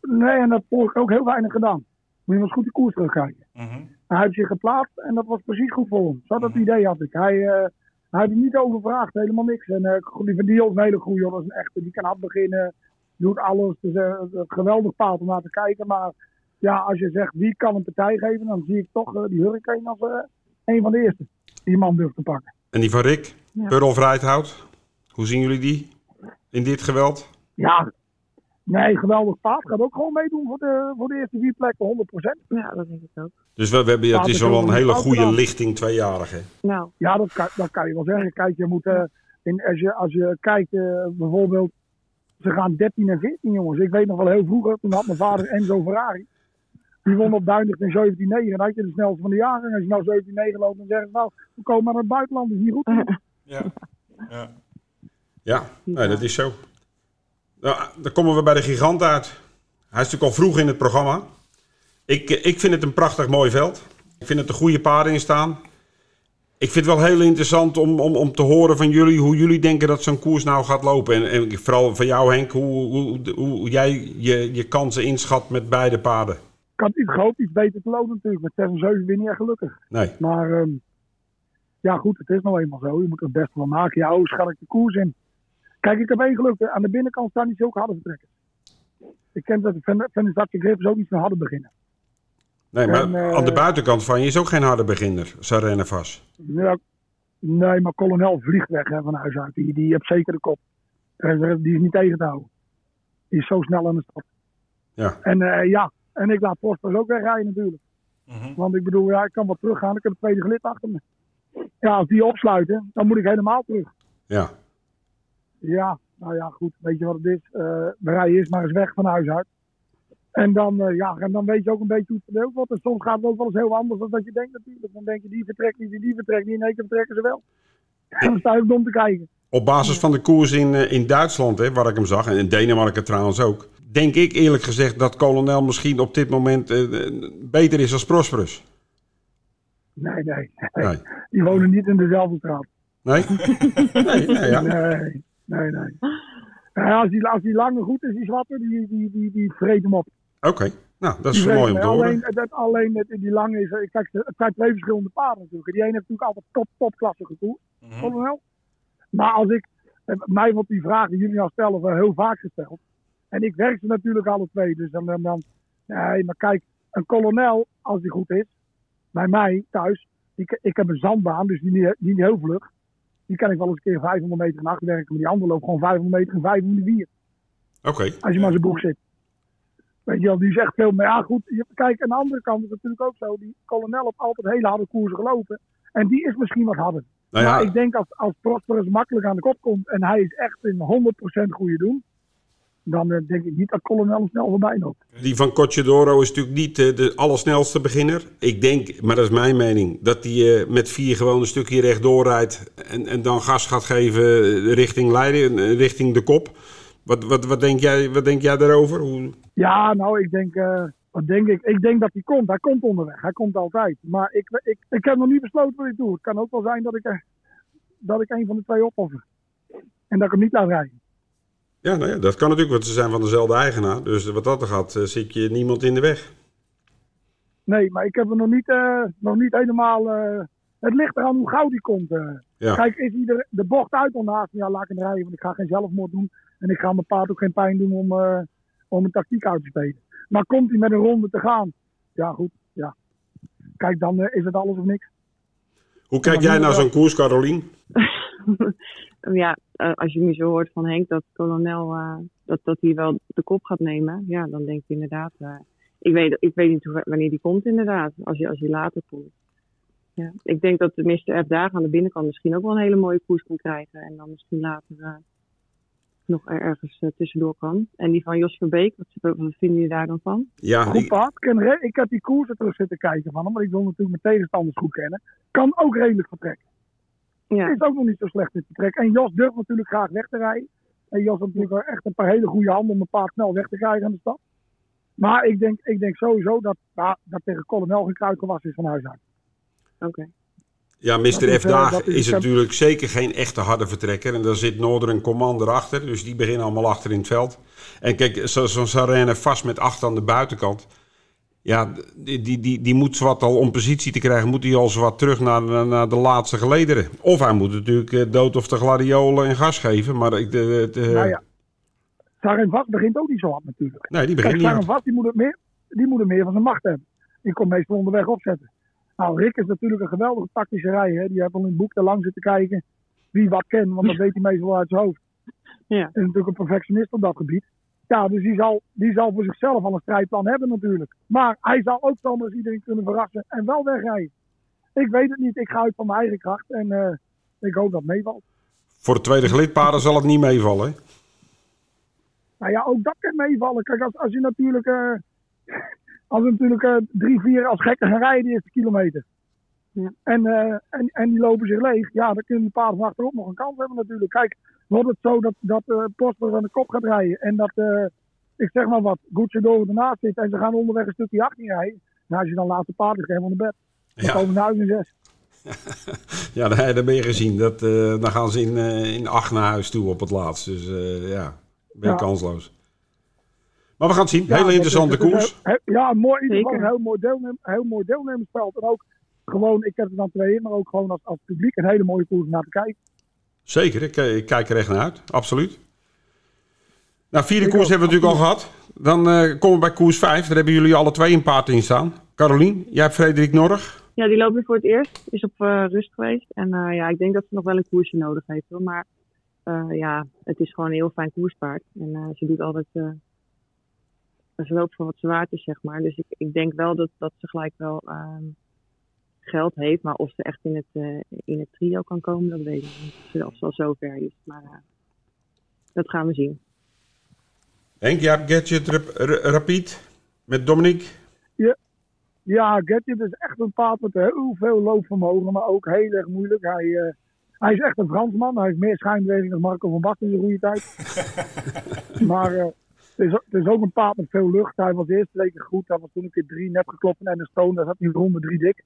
Nee, en dat heb ik ook heel weinig gedaan. Moet je maar eens goed de koers terugkijken. Mhm. Hij heeft zich geplaatst en dat was precies goed voor hem. Zo dat idee had ik. Hij, eh hij heeft er niet over gevraagd, helemaal niks. En eh, die van is een hele hoor. dat is een echte. Die kan hard beginnen, doet alles. Het is eh, een geweldig paard om naar te kijken. Maar ja, als je zegt wie kan een partij geven, dan zie ik toch eh, die Hurricane als eh, een van de eerste die man durft te pakken. En die van Rick, Ja. Pearl of Rijthout. Hoe zien jullie die in dit geweld? Ja, nee, geweldig paard. Gaat ook gewoon meedoen voor de, voor de eerste vier plekken, 100%. Ja, dat denk ik ook. Dus we, we hebben, het is wel een hele goede lichting tweejarigen. Nou, Ja, dat kan, dat kan je wel zeggen. Kijk, je moet, eh, in, als, je, als je kijkt, bijvoorbeeld, ze gaan 13 en 14 jongens. Ik weet nog wel heel vroeger, toen had mijn vader Enzo Ferrari. Die won op Duindelijk in 17-9. En dan had je de snelste van de jaargang. Als je nou 17-9 loopt, dan zeggen ze nou, we komen naar het buitenland, dat is niet goed. Ja. ja. Ja, nee, dat is zo. Nou, dan komen we bij de gigant uit. Hij is natuurlijk al vroeg in het programma. Ik, eh, ik vind het een prachtig mooi veld. Ik vind het een goede paarden in staan. Ik vind het wel heel interessant om, om, om te horen van jullie hoe jullie denken dat zo'n koers nou gaat lopen. En, en vooral van jou Henk, hoe, hoe, hoe jij je, je kansen inschat met beide paarden. Ik had iets beter te lopen natuurlijk. Met 6 en 7 ben je niet echt gelukkig. Nee, Maar ehm, ja goed, het is nou eenmaal zo. Je moet er het beste van maken. Ja, hoe schat ik de koers in? Kijk, ik heb één geluk. Aan de binnenkant staan niet zulke harde vertrekkers. Ik ken dat Van de Stadje Griffers ook niet zo harde beginnen. Nee, maar En, eh, aan de buitenkant van je is ook geen harde beginner, Sarene vast. Ja, nee, maar kolonel vliegt weg hè, van huis uit. Die, die heeft zeker de kop. Die is niet tegen te houden. Die is zo snel aan de stad. Ja. En eh, ja, en ik laat Posters ook wegrijden natuurlijk. Mhm. Want ik bedoel, ja, ik kan wat teruggaan. Ik heb het tweede gelid achter me. Ja, als die opsluiten, dan moet ik helemaal terug. Ja. Ja, nou ja, goed. Weet je wat het is? Eh we rijden eerst maar eens weg van huis uit. En dan, eh, ja, en dan weet je ook een beetje hoe het verdeeld wordt. En soms gaat het ook wel eens heel anders dan dat je denkt natuurlijk. Dan denk je, die vertrekt niet, die vertrekt niet. In één keer vertrekken ze wel. En dan sta je dom te kijken. Op basis van de koers in, eh, in Duitsland, hè, waar ik hem zag, en in Denemarken trouwens ook, denk ik eerlijk gezegd dat Kolonel misschien op dit moment eh, eh, beter is als Prosperus. Nee, nee, nee. Nee. Die wonen niet in dezelfde straat. Nee? nee, nee, ja. Nee, nee, nee. Als, die, als die lange goed is, die zwarte, die, die, die, die vreet hem op. Oké, nou, dat is mooi om te horen. Alleen, het, alleen die lange is, eh, kijk, het zijn twee verschillende paarden natuurlijk. Die ene heeft natuurlijk altijd top, topklasse gekoerd. Mhm. kolonel. Maar als ik, mij wordt die vraag die jullie al stellen wel heel vaak gesteld. En ik werk ze natuurlijk alle twee. Dus dan, dan, dan nee, maar kijk, een kolonel, als die goed is, bij mij thuis, ik, ik heb een zandbaan, dus die niet, die niet heel vlug. Die kan ik wel eens een keer 500 meter in acht werken, maar die andere loopt gewoon 500 meter in 504. Oké, Als je maar zijn boek zit. Weet je wel, die zegt veel meer. Ja, goed. Kijk, aan de andere kant is het natuurlijk ook zo. Die kolonel heeft altijd hele harde koersen gelopen. En die is misschien wat harder. nou Maar ik denk als, als Prosperus makkelijk aan de kop komt en hij is echt in 100% goede doen, dan eh, denk ik niet dat Colonel snel voorbij loopt. die van Cocciadoro is natuurlijk niet eh, de allersnelste beginner. Ik denk, maar dat is mijn mening, dat hij eh, met vier gewoon een stukje rechtdoor rijdt en, en dan gas gaat geven richting Leiden, richting de kop. Wat, wat, wat, denk, jij, wat denk jij daarover? Hoe... Ja, nou, ik denk, wat denk ik? Ik denk dat hij komt. Hij komt onderweg. Hij komt altijd. Maar ik, ik, ik heb nog niet besloten wat ik doe. Het kan ook wel zijn dat ik, dat ik een van de twee opoffer. En dat ik hem niet laat rijden. Ja, nou ja, dat kan natuurlijk, want ze zijn van dezelfde eigenaar. Dus wat dat er gaat, eh, zit je niemand in de weg. Nee, maar ik heb er nog niet, eh, nog niet helemaal... eh, het ligt eraan hoe gauw die komt. eh. Ja. Kijk, is hij er de bocht uit al naast? Ja, laat ik hem rijden, want ik ga geen zelfmoord doen. En ik ga mijn paard ook geen pijn doen om, eh, om een tactiek uit te spelen. Maar komt hij met een ronde te gaan? Ja, goed. Ja. Kijk, dan eh, is het alles of niks. Hoe kijk jij naar zo'n koers, Carolien? <laughs> ja, eh, als je nu zo hoort van Henk dat kolonel eh, dat, dat hij wel de kop gaat nemen, ja, dan denk je inderdaad. eh, ik, weet, ik weet niet hoe, wanneer die komt, inderdaad. Als hij als later komt. Ja, ik denk dat de Mr. F daar aan de binnenkant misschien ook wel een hele mooie koers kan krijgen. En dan misschien later eh, nog er ergens tussendoor kan. En die van Jos Verbeek, wat, wat vinden jullie daar dan van? Ja, Goed ik, paard. Ik, ken ik heb die koersen terug zitten kijken van hem, maar ik wil natuurlijk mijn tegenstanders goed kennen. Kan ook redelijk vertrekken. Ja, Is ook nog niet zo slecht in vertrek. En Jos durft natuurlijk graag weg te rijden. En Jos heeft natuurlijk wel echt een paar hele goede handen om een paard snel weg te krijgen aan de stad. Maar ik denk, ik denk sowieso dat, ja, dat tegen Colonel geen kruidgewas is van huis uit. oké. ja Mr. Dat is, F. eh, Daag is- is natuurlijk zeker geen echte harde vertrekker. En daar zit Noorder Commander achter. Dus die beginnen allemaal achter in het veld. En kijk, zo- zo'n Sarene vast met acht aan de buitenkant. Ja, die, die, die, die moet zwart al om positie te krijgen, moet hij al zwart terug naar, naar, naar de laatste gelederen. Of hij moet natuurlijk eh, dood of de gladiolen en gas geven. Maar ik, de, de, Nou ja. Begint ook niet zo hard natuurlijk. nee, die Kijk, begint niet Sarin hard. Vast die moet, het meer, die moet het meer van zijn macht hebben. Die komt meestal onderweg opzetten. Nou, Rick is natuurlijk een geweldige tactische rij. Hè. Die heeft al in het boek te lang zitten kijken wie wat kent, want dat <laughs> weet hij meestal uit zijn hoofd. Ja. is natuurlijk een perfectionist op dat gebied. Ja, dus die zal, die zal voor zichzelf al een strijdplan hebben natuurlijk. Maar hij zal ook zomaar eens iedereen kunnen verrassen en wel wegrijden. Ik weet het niet. Ik ga uit van mijn eigen kracht en eh, ik hoop dat het meevalt. Voor de tweede glidpaden zal het niet meevallen. hè? Nou ja, ook dat kan meevallen. Kijk, als, als je natuurlijk, eh, <laughs> als we natuurlijk eh, drie, vier als gekken gaan rijden de eerste kilometer. Ja. En, eh, en, en die lopen zich leeg. Ja, dan kunnen die paarden van achterop nog een kans hebben natuurlijk. Kijk, wordt het zo dat, dat uh, Prosper aan de kop gaat rijden. En dat, eh, ik zeg maar wat, Gucciadoro ernaast zit. En ze gaan onderweg een stukje 18 rijden. Nou, als je dan laatste paarden geeft van de bed. Dan Ja. komen ze naar huis in zes. <laughs> Ja, dat heb je ben je gezien. Dat, eh, dan gaan ze in, eh, in acht naar huis toe op het laatst. Dus eh, ja, ben je Ja. kansloos. Maar we gaan het zien. Hele interessante is- is koers. heel- heel- Ja, mooi, in ieder geval een heel mooi, deelnem, heel mooi deelnemersveld. En ook gewoon, ik heb er dan twee in, maar ook gewoon als, als publiek een hele mooie koers naar te kijken. Zeker, ik, ik kijk er echt naar uit. Absoluut. Nou, vierde Ik koers ook, hebben we natuurlijk al gehad. Dan eh, komen we bij koers 5. Daar hebben jullie alle twee een paard in staan. Carolien, jij hebt Frederik Norg. Ja, die loopt weer voor het eerst. Is op eh, rust geweest. En eh, ja, ik denk dat ze nog wel een koersje nodig heeft. Hoor. Maar eh, ja, het is gewoon een heel fijn koerspaard. En eh, ze doet altijd... eh, ze loopt voor wat ze waard is, zeg maar. Dus ik, ik denk wel dat, dat ze gelijk wel ehm, geld heeft. Maar of ze echt in het, eh, in het trio kan komen, dat weet ik niet. Of ze, al zover is. Maar eh, dat gaan we zien. Henk, jij hebt Gadget Rapid met Dominique. Ja, Gadget is echt een paard met heel veel loopvermogen, maar ook heel erg moeilijk. Hij, eh, hij is echt een Fransman. Hij heeft meer schijnbeweging dan Marco van Basten in zijn goede tijd. <laughs> maar eh, het, is, het is ook een paard met veel lucht. Hij was de eerste weken goed. Hij was toen een keer drie net geklopt en een stone. Daar zat hij ronde drie dik.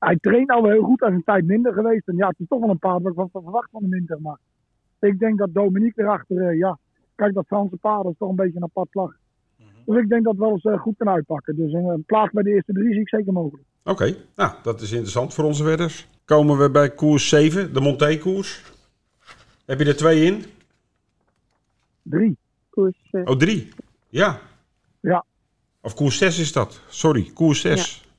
Hij traint al wel heel goed. Hij is een tijd minder geweest. En ja, het is toch wel een paard wat ik wat van verwacht van de winter. Maar ik denk dat Dominique erachter, eh, ja, kijk dat Franse paard is toch een beetje een apart slag. Dus ik denk dat het wel eens eh, goed kan uitpakken. Dus een, een plaats bij de eerste drie zie ik zeker mogelijk. Oké, nou, dat is interessant voor onze wedders. Komen we bij koers 7, de Monté-koers. Heb je er twee in? Drie. Koers, eh, Oh, drie. Ja. Ja. Of koers 6 is dat. Sorry, koers 6.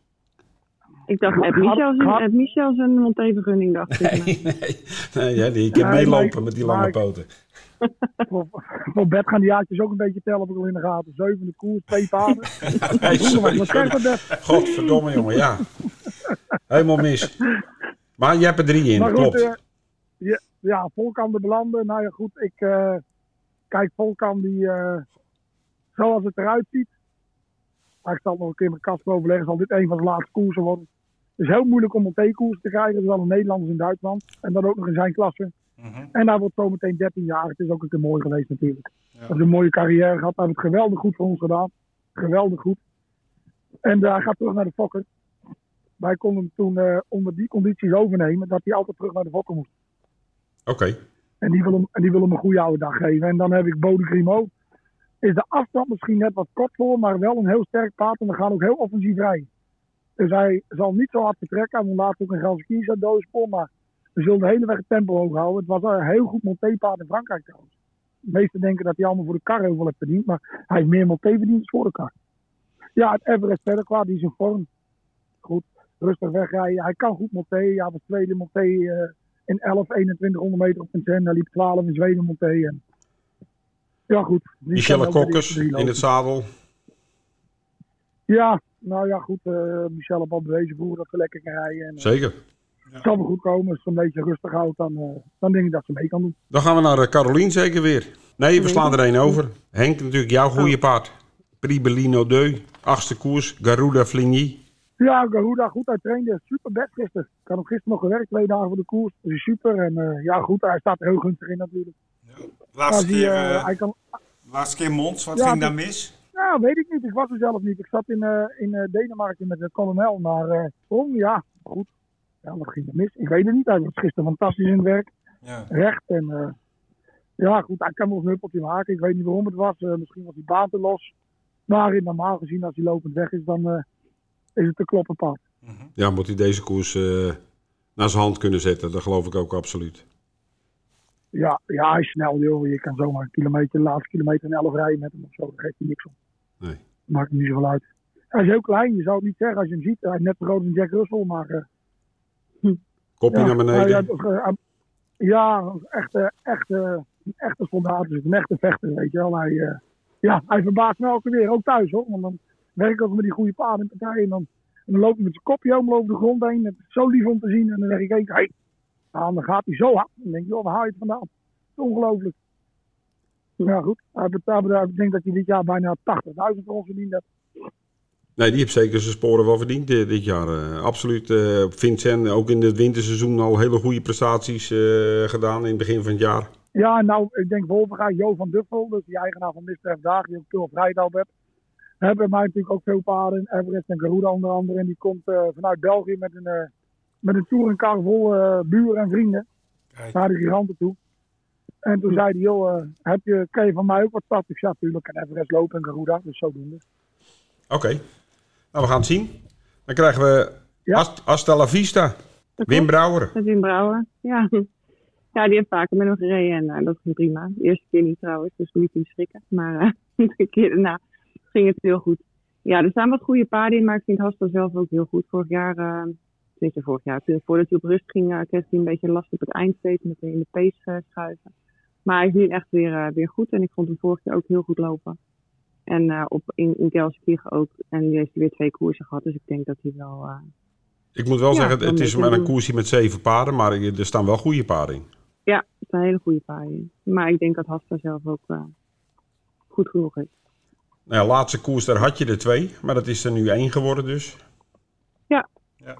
Ik dacht, heb Michel zijn, heb Michel zijn Monté-vergunning, dacht ik. maar- Nee, <laughs> nee, nee ja, die kan Nee, meelopen maar- met die lange maar- poten. Voor, voor bed gaan die jaartjes ook een beetje tellen, heb ik al in de gaten. Zevende koers, twee paarden. <laughs> Nee, sorry, Wat krijgt dat best? Godverdomme, jongen, ja. Helemaal mis. Maar je hebt er drie in, Maar goed, klopt. eh, ja, ja, Volkan de belanden. Nou ja, goed, ik eh, kijk Volkan die, eh, zoals het eruit ziet. Maar ik zal nog een keer met Casper overleggen, zal dit een van de laatste koersen worden. Het is heel moeilijk om een T-koers te krijgen. Er is al een Nederlanders in Duitsland. En dan ook nog in zijn klasse. Mhm. En hij wordt zometeen 13 jaar. Het is ook een keer mooi geweest natuurlijk. Ja. Dat is een mooie carrière gehad. Hij heeft het geweldig goed voor ons gedaan. Geweldig goed. En eh, hij gaat terug naar de Fokker. Wij konden hem toen eh, onder die condities overnemen dat hij altijd terug naar de Fokker moest. Oké, En die wil hem, en die wil hem een goede oude dag geven. En dan heb ik Bode Grimo. Is de afstand misschien net wat kort voor, maar wel een heel sterk paard. En we gaan ook heel offensief rijden. Dus hij zal niet zo hard vertrekken. Hij moet later ook een Gelse kiezer doospoor. Maar we zullen de hele weg het tempo hoog houden. Het was een heel goed monteerpaard in Frankrijk trouwens. De meesten denken dat hij allemaal voor de kar heel veel heeft verdiend. Maar hij heeft meer monté verdiend dan voor de kar. Ja, het Everest verder qua, die is in vorm. Goed, rustig wegrijden. Hij kan goed monté. Hij was tweede monté eh, in 11, 2100 meter op Vincennes. Hij liep 12 in Zweden monté. En... Ja, goed. Michelle Kokkers in het zadel. Ja, nou ja, goed. eh Michel heeft al bewezen vroeger dat ze lekker kan rijden. En, eh, Zeker. het zal wel goed komen. Als ze een beetje rustig houdt, dan, eh, dan denk ik dat ze mee kan doen. Dan gaan we naar Carolien zeker weer. Nee, we slaan er één over. Henk, natuurlijk jouw goede paard. Pribellino Deu, achtste koers. Garuda Fligny. Ja, Garuda, goed. Hij trainde super best gisteren. Ik had hem gisteren nog gewerkt, twee dagen voor de koers. Dat is super. En eh, ja, goed. Hij staat er heel gunstig in natuurlijk. Laatste Als hij, keer, hij kan, laatste keer Mons, wat Ja, ging daar mis? Nou, weet ik niet. Ik was er zelf niet. Ik zat in, eh, in eh, Denemarken met de kolonel. Maar eh oh, ja, goed. Ja, wat ging er mis? Ik weet het niet. Hij was gisteren fantastisch in het werk. Ja. Recht. En eh, ja, goed. Hij kan wel eens een huppeltje maken. Ik weet niet waarom het was. Eh, misschien was die baan te los. Maar in normaal gezien, als hij lopend weg is, dan eh, is het een kloppen pad. Mhm. Ja, moet hij deze koers eh, naar zijn hand kunnen zetten. Dat geloof ik ook absoluut. Ja, ja, hij is snel, joh. Je kan zomaar een kilometer, de laatste kilometer in 11 rijden met hem of zo. Daar geeft hij niks om. Nee. Maakt niet zoveel uit. Hij is heel klein. Je zou het niet zeggen als je hem ziet. Hij is net zo groot als Jack Russell, maar... eh, Kopje Ja, naar beneden. nou ja, eh, ja, een echte, echte, echte soldaat, dus een echte vechter, weet je wel. Hij, eh, ja, hij verbaast me elke keer, ook thuis hoor. Want dan werk ik ook met die goede paarden in partij en dan, en dan loopt hij met zijn kopje om over de grond heen. Het is zo lief om te zien en dan zeg ik één keer, hey. Nou, dan gaat hij zo hard. Dan denk je, joh, waar haal je het vandaan? Het is ongelooflijk. Ja goed, hij betaalt, ik denk dat hij dit jaar bijna 80.000 voor ons verdiend heeft. Nee, die heeft zeker zijn sporen wel verdiend eh, dit jaar. eh, absoluut. eh Vincent, ook in het winterseizoen al hele goede prestaties eh, gedaan in het begin van het jaar. Ja, nou, ik denk Wolverga, Jo van Duffel, dus die eigenaar van Mr. F. Die ook veel vrijdag hebt. Hebben bij mij natuurlijk ook veel paarden, Everest en Garuda onder andere. En die komt eh, vanuit België met een, eh met een touringcar vol eh, buren en vrienden Kijk. naar de giganten toe. En toen zei hij, joh, eh, heb je, kan je van mij ook wat stap? Ik zei, natuurlijk, en Everest lopen en Garuda, dus zodoende. Oké. Nou, we gaan het zien. Dan krijgen we Ja. Ast- Hasta la Vista. Dat Wim. Brouwer. Met Wim Brouwer. Ja. <laughs> Ja, die heeft vaker met hem gereden en uh, dat ging prima. De eerste keer niet trouwens, dus niet in schrikken. Maar uh, <laughs> de keer daarna ging het heel goed. Ja, er staan wat goede paarden in, maar ik vind Hasta zelf ook heel goed. Vorig jaar, uh, weet je, vorig jaar, voordat hij op rust ging, kreeg hij een beetje last op het eind steeds met in de pace schuiven. Maar hij is nu echt weer, weer goed en ik vond hem vorig jaar ook heel goed lopen. En op, in, in Gelsenkirchen ook. En nu heeft hij weer twee koersen gehad, dus ik denk dat hij wel... ik moet wel ja, zeggen, het is maar een koersje met zeven paarden, maar er staan wel goede paarden in. Ja, er staan hele goede paarden in. Maar ik denk dat Hasta zelf ook goed genoeg is. Nou ja, laatste koers, daar had je er twee, maar dat is er nu één geworden dus. Ja. ja.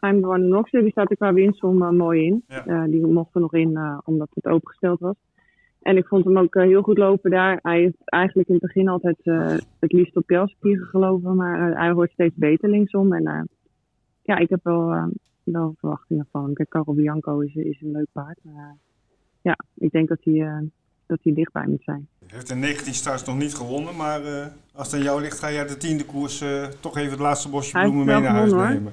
I'm the One Knox, die staat er qua winstsom uh, mooi in. Ja. Uh, die mocht er nog in uh, omdat het opengesteld was. En ik vond hem ook heel goed lopen daar. Hij heeft eigenlijk in het begin altijd het liefst op Kelskieren geloven, maar hij wordt steeds beter linksom. En ja, ik heb wel, wel verwachtingen van. Kijk, Carol Bianco is, is een leuk paard. Maar ja, ik denk dat hij dat hij dichtbij moet zijn. Hij heeft in 19 starts nog niet gewonnen, maar als het aan jou ligt, ga jij de tiende koers toch even het laatste bosje bloemen mee naar huis nemen.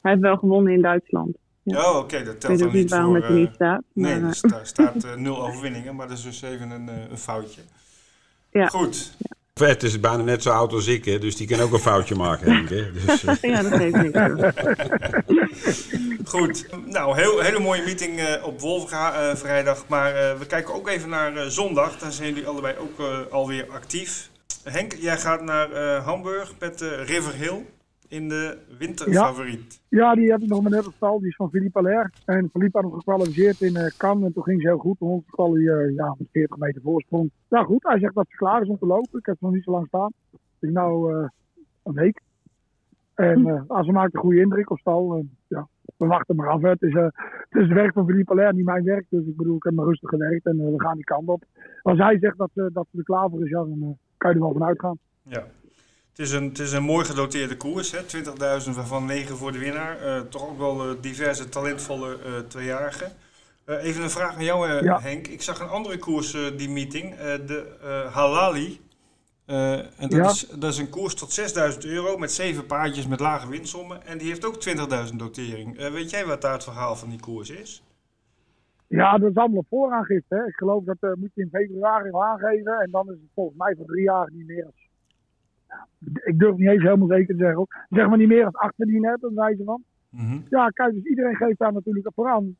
Hij heeft wel gewonnen in Duitsland. Ja. Oh, oké, dat telt dan niet waarom voor... het er niet staat. Nee, er staat, staat <laughs> nul overwinningen, maar dat is dus even een, een foutje. Ja. Goed. Ja. Vet is bijna net zo oud als ik, hè? dus die kan ook een foutje maken, Henk. Hè? Dus, uh... <laughs> ja, dat geeft niks. <laughs> Goed, nou, heel, hele mooie meeting uh, op Wolfga uh, vrijdag. Maar we kijken ook even naar zondag. Daar zijn jullie allebei ook alweer actief. Henk, jij gaat naar Hamburg met River Hill in de winterfavoriet. Ja, ja, die heb ik nog maar net op stal. Die is van Philippe Allaire. En Philippe had hem gekwalificeerd in uh, Cannes. En toen ging ze heel goed. Toen kwam hij uh, ja, met 40 meter voorsprong. Nou goed, hij zegt dat ze klaar is om te lopen. Ik heb nog niet zo lang staan. Ik nou uh, een week. En uh, ze maakt een goede indruk op stal. ja, we wachten maar af. Het is, het is het werk van Philippe Allaire, niet mijn werk. Dus ik bedoel, ik heb maar rustig gewerkt en we gaan die kant op. Als hij zegt dat, dat ze er klaar voor is, ja, dan kan je er wel van uitgaan. Ja. Het is een, het is een mooi gedoteerde koers, 20.000 waarvan 9 voor de winnaar. Uh, toch ook wel uh, diverse talentvolle uh, tweejarigen. even een vraag aan jou, ja. Henk. Ik zag een andere koers, die meeting, de Halali. en dat, ja. is, dat is een koers tot 6.000 euro met zeven paardjes met lage winsommen. En die heeft ook 20.000 dotering. weet jij wat daar het verhaal van die koers is? Ja, dat is allemaal vooraangifte. Hè. Ik geloof dat moet je in februari aangeven. En dan is het volgens mij voor drie jaar niet meer ik durf niet eens helemaal zeker te zeggen. Zeg maar niet meer als acht verdienen hebt, wijze van. Mm -hmm. Ja, kijk, dus iedereen geeft daar natuurlijk voor aan.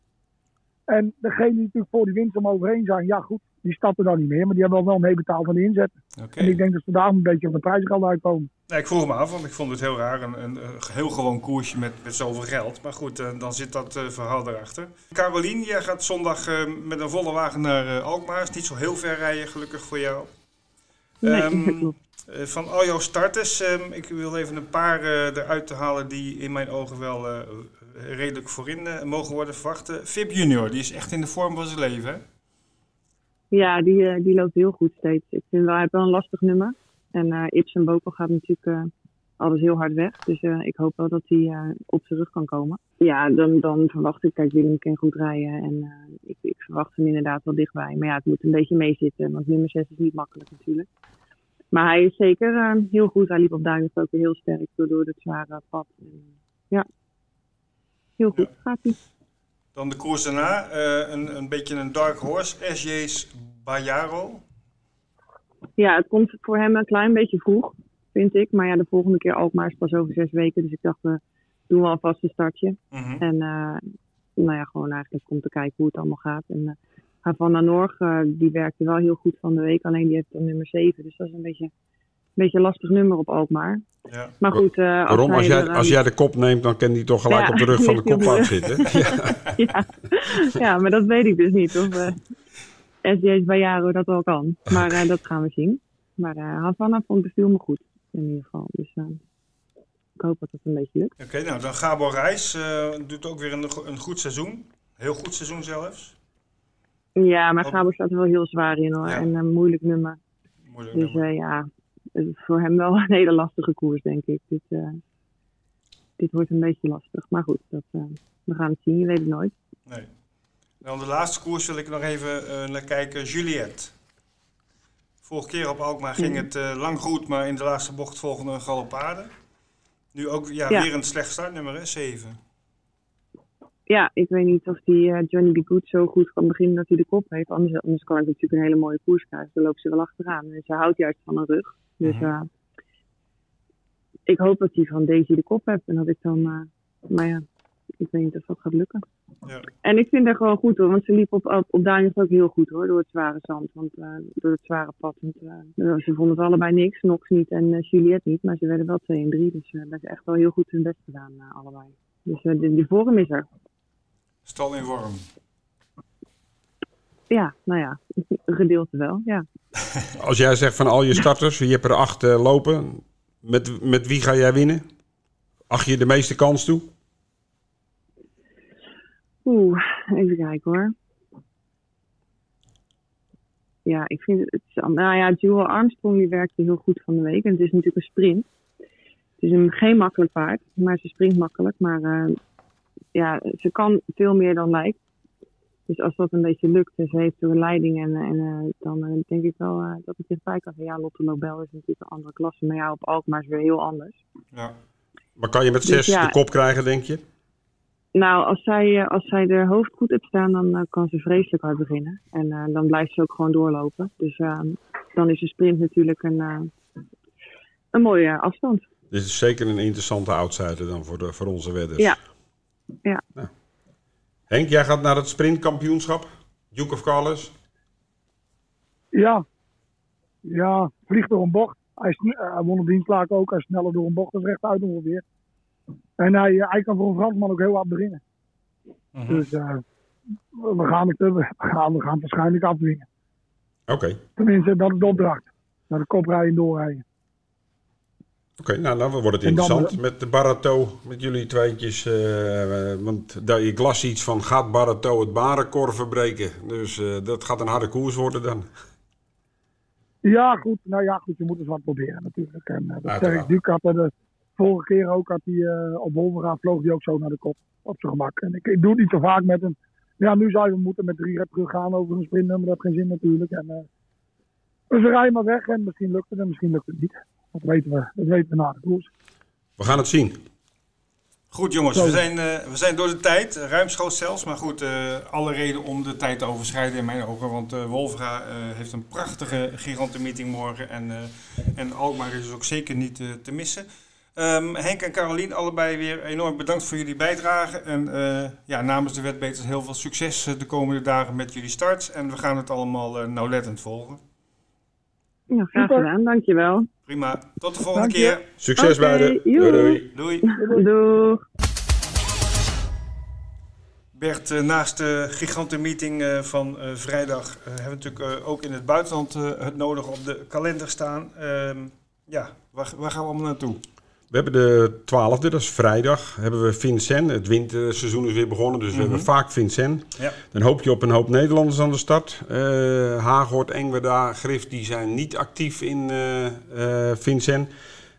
En degene die natuurlijk voor die winst om overheen zijn, ja goed, die stappen dan niet meer. Maar die hebben wel meebetaald van de inzet. Okay. En ik denk dat ze daar een beetje op de prijzen uitkomen. Nee, ik vroeg me af, want ik vond het heel raar. Een, een, een heel gewoon koersje met, met zoveel geld. Maar goed, uh, dan zit dat uh, verhaal erachter. Carolien, jij gaat zondag uh, met een volle wagen naar Alkmaar. Is niet zo heel ver rijden, gelukkig voor jou. Nee, um, <laughs> Uh, van al jouw starters, um, ik wil even een paar uh, eruit halen die in mijn ogen wel uh, redelijk voorin mogen worden verwacht. Fib Junior, die is echt in de vorm van zijn leven? Ja, die, die loopt heel goed steeds. Ik vind wel, hij heeft wel een lastig nummer. En Ips en Boko gaat natuurlijk alles heel hard weg. Dus ik hoop wel dat hij op zijn rug kan komen. Ja, dan, dan verwacht ik, kijk, Willem kan goed rijden. En ik, ik verwacht hem inderdaad wel dichtbij. Maar ja, het moet een beetje meezitten. Want nummer 6 is niet makkelijk natuurlijk. Maar hij is zeker uh, heel goed. Hij liep op Duinens ook heel sterk door, door het zware pad. En, ja, heel goed ja. gaat hij. Dan de koers daarna, uh, een, een beetje een dark horse, SJ's Bajaro. Ja, het komt voor hem een klein beetje vroeg, vind ik. Maar ja, de volgende keer Alkmaar is pas over zes weken. Dus ik dacht, we doen wel alvast een startje. Mm -hmm. En uh, nou ja, gewoon eigenlijk om te kijken hoe het allemaal gaat. En Havana Norg, uh, die werkte wel heel goed van de week. Alleen die heeft dan nummer 7. Dus dat is een beetje, een beetje een lastig nummer op Alkmaar. Ja. Maar goed, uh, als, Waarom? Als jij, als jij de kop neemt, dan kan die toch gelijk Ja, op de rug van de die kop <laughs> heeft zitten. <laughs> Ja. ja. ja, maar dat weet ik dus niet. Of uh, SJ's Bajaro dat wel kan. Maar uh, dat gaan we zien. Maar uh, Havana vond beviel me goed. In ieder geval. Dus uh, ik hoop dat het een beetje lukt. Oké, nou dan Gabor Reis uh, doet ook weer een, een goed seizoen. Heel goed seizoen zelfs. Ja, maar Gabor staat er wel heel zwaar in hoor. Ja. En een moeilijk nummer. Moeilijk Dus nummer. eh, ja, het is voor hem wel <laughs> een hele lastige koers, denk ik. Dit, eh, dit wordt een beetje lastig. Maar goed, dat, eh, we gaan het zien. Je weet het nooit. Nee. Dan de laatste koers wil ik nog even eh, naar kijken. Juliette. Vorige keer op Alkmaar ging het eh, lang goed, maar in de laatste bocht volgende een galopade. Nu ook ja, Ja. weer een slecht startnummer, hè? 7. Ja, ik weet niet of die eh, Johnny B. Good zo goed kan beginnen dat hij de kop heeft. Anders, anders kan hij natuurlijk een hele mooie koers krijgen. Dan loopt ze wel achteraan. En ze houdt juist van een rug. Dus eh, ik hoop dat hij van Daisy de kop hebt. En dat ik dan... eh, maar ja, ik weet niet of dat gaat lukken. Ja. En ik vind haar gewoon goed hoor. Want ze liep op, op, op Duinhof ook heel goed hoor. Door het zware zand. Want, door het zware pad. Want, ze vonden het allebei niks. Nox niet en Juliette niet. Maar ze werden wel 2 en 3. Dus dat is echt wel heel goed hun best gedaan allebei. Dus die, die vorm is er. Stal in vorm. Ja, nou ja, een gedeelte wel, ja. <laughs> Als jij zegt van al je starters, je hebt er acht eh, lopen. Met, met wie ga jij winnen? Acht je de meeste kans toe? Oeh, even kijken hoor. Ja, ik vind het, nou ja, Jewel Armstrong die werkte heel goed van de week. En het is natuurlijk een sprint. Het is een, geen makkelijk paard, maar ze springt makkelijk. Maar eh, ja, ze kan veel meer dan lijkt. Dus als dat een beetje lukt en ze heeft een leiding en, en eh, dan eh, denk ik wel eh, dat het dichtbij kan. Ja, Lotte Nobel is natuurlijk een andere klasse, maar ja, op Alkmaar is weer heel anders. Ja. Maar kan je met Dus zes ja. de kop krijgen, denk je? Nou, als zij, eh, als zij er hoofd goed heeft staan, dan eh, kan ze vreselijk hard beginnen. En eh, dan blijft ze ook gewoon doorlopen. Dus eh, dan is een sprint natuurlijk een, eh, een mooie afstand. Dit is zeker een interessante outsider dan voor, de, voor onze wedders. Ja. Ja. Nou. Henk, jij gaat naar het sprintkampioenschap. Duke of Carlos. Ja. Ja, vliegt door een bocht. Hij, hij won op dienstlaak ook. Hij is sneller door een bocht. Dat is rechtuit ongeveer. En hij, eh, hij kan voor een Fransman ook heel hard beginnen. Mhm. Dus eh, we, gaan het, eh, we, gaan, we gaan het waarschijnlijk afdwingen. Oké. Tenminste, dat is de opdracht. Naar de kop rijden en doorrijden. Oké, nou dan wordt het En dan- interessant met de Barato, met jullie tweetjes. eh, eh, want daar, ik las iets van, gaat Barato het barenkorf verbreken? Dus eh, dat gaat een harde koers worden dan. Ja, goed. Nou ja, goed. Je moet eens wat proberen natuurlijk. En uh, dat sterk Duke had er de vorige keer ook, had hij eh, op Wolverhampton vloog hij ook zo naar de kop. Op zijn gemak. En ik, ik doe het niet zo vaak met hem. Ja, nu zou je moeten met drie rep teruggaan over een sprintnummer. Dat heeft geen zin natuurlijk. En, eh, dus we rijden maar weg en misschien lukt het en misschien lukt het niet. Dat weten we, dat weten we na de koers. We gaan het zien. Goed jongens, we zijn, eh, we zijn door de tijd, ruimschoots zelfs. Maar goed, eh, alle reden om de tijd te overschrijden in mijn ogen. Want eh Wolfga eh, heeft een prachtige gigantenmeeting morgen. En, eh, en Alkmaar is dus ook zeker niet te missen. Ehm, Henk en Carolien, allebei weer enorm bedankt voor jullie bijdrage. En eh, ja, namens de wetbeters heel veel succes de komende dagen met jullie starts. En we gaan het allemaal eh, nauwlettend volgen. Ja, graag gedaan, dankjewel. Prima, tot de volgende Dank je. keer. Succes Oké, beiden. Doei, doei. Doei. Doeg. Bert, eh, naast de gigantenmeeting eh, van eh, vrijdag hebben we natuurlijk ook in het buitenland het nodig op de kalender staan. Ehm, ja, waar, waar gaan we allemaal naartoe? We hebben de 12e, dat is vrijdag, hebben we Vincent. Het winterseizoen is weer begonnen, dus we hebben vaak Vincent. Ja. Dan hoop je op een hoop Nederlanders aan de start. Haaghoort, Engwerda, Grift, die zijn niet actief in eh eh, Vincent.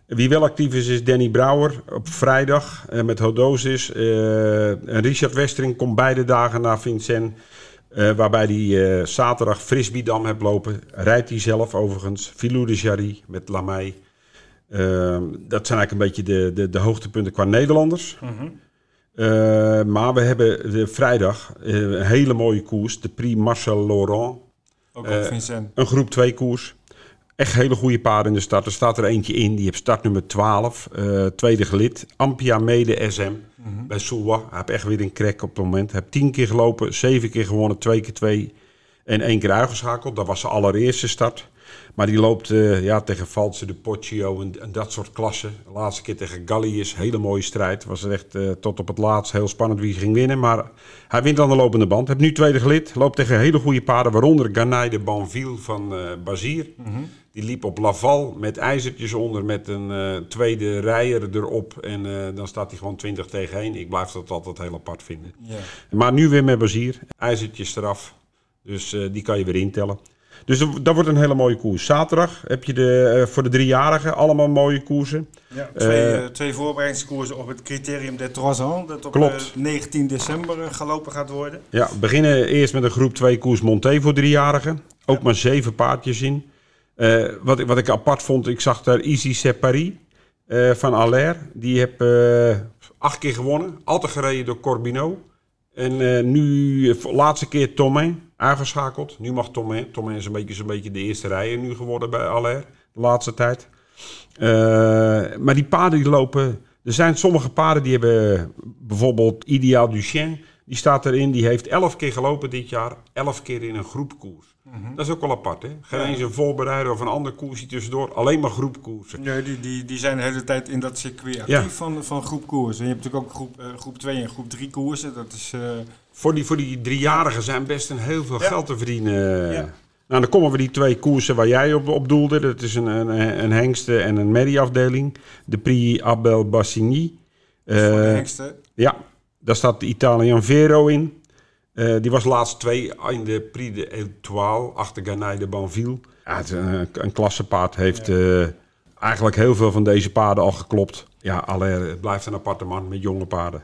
Wie wel actief is, is Danny Brouwer op vrijdag met Hodosis. En Richard Westering komt beide dagen naar Vincent. waarbij hij zaterdag Frisbeedam heeft lopen. Rijdt hij zelf overigens. Filou de Jarry met Lamay. Ehm, dat zijn eigenlijk een beetje de, de, de hoogtepunten qua Nederlanders. Eh, maar we hebben de vrijdag eh, een hele mooie koers. De Prix Marcel Laurent. Ook Eh, Vincent. Een groep 2 koers. Echt hele goede paarden in de start. Er staat er eentje in. Die heeft startnummer 12. eh, tweede gelid. Ampia Mede SM. Bij Soulwa. Hij heeft echt weer een crack op het moment. Hij heeft tien keer gelopen. Zeven keer gewonnen. Twee keer twee. En één keer uitgeschakeld. Dat was zijn allereerste start. Maar die loopt eh, ja, tegen Valse de Poggio en, en dat soort klassen. De laatste keer tegen Gallius. Hele mooie strijd. Was echt eh, tot op het laatst heel spannend wie ging winnen. Maar hij wint aan de lopende band. Heeft nu tweede gelid. Loopt tegen hele goede paarden. Waaronder Ganay de Banville van eh Bazier. Die liep op Laval met ijzertjes onder. Met een tweede rijer erop. En dan staat hij gewoon 20 tegen 1. Ik blijf dat altijd heel apart vinden. Maar nu weer met Bazier. IJzertjes eraf. Dus die kan je weer intellen. Dus dat wordt een hele mooie koers. Zaterdag heb je de, eh, voor de driejarigen allemaal mooie koersen. Ja, twee, Eh, eh, twee voorbereidingskoersen op het criterium des trois ans. Dat op Klopt. eh, 19 december eh, gelopen gaat worden. Ja, we beginnen eerst met een groep 2 koers Monté voor driejarigen. Ook maar zeven paardjes in. Eh, wat, ik- wat ik apart vond, ik zag daar Easy Separi eh van Aller. Die eh, acht keer gewonnen. Altijd gereden door Corbino. En eh, nu, eh, laatste keer Tomé aangeschakeld. Nu mag Tomé. Tomé is een beetje, zo'n beetje de eerste rijer nu geworden bij Aller. De laatste tijd. Eh, maar die paarden die lopen... Er zijn sommige paarden die hebben... Bijvoorbeeld Ideaal Duchesne. Die staat erin. Die heeft elf keer gelopen dit jaar. Elf keer in een groepkoers. Dat is ook wel apart, hè? Geen Ja. eens een voorbereider of een ander koersje tussendoor. Alleen maar groepkoersen. Nee, die, die, die zijn de hele tijd in dat circuit actief Ja. van, van groep koers. En je hebt natuurlijk ook groep, eh, groep 2 en groep 3 koersen. Dat is... eh, Voor die, voor die driejarigen zijn best een heel veel Ja. geld te verdienen. Ja. Nou, dan komen we die twee koersen waar jij op, op doelde. Dat is een, een, een hengste en een medieafdeling. De Prix Abel Bassigny. voor de Eh, hengsten. ja, daar staat de Italiaan Vero in. Eh, die was laatst twee in de Prix de Étoile achter Ganay de Banville. Ja, het een, een klassepaard. Heeft eh, eigenlijk heel veel van deze paarden al geklopt. Ja, alleen het blijft een aparte man met jonge paarden.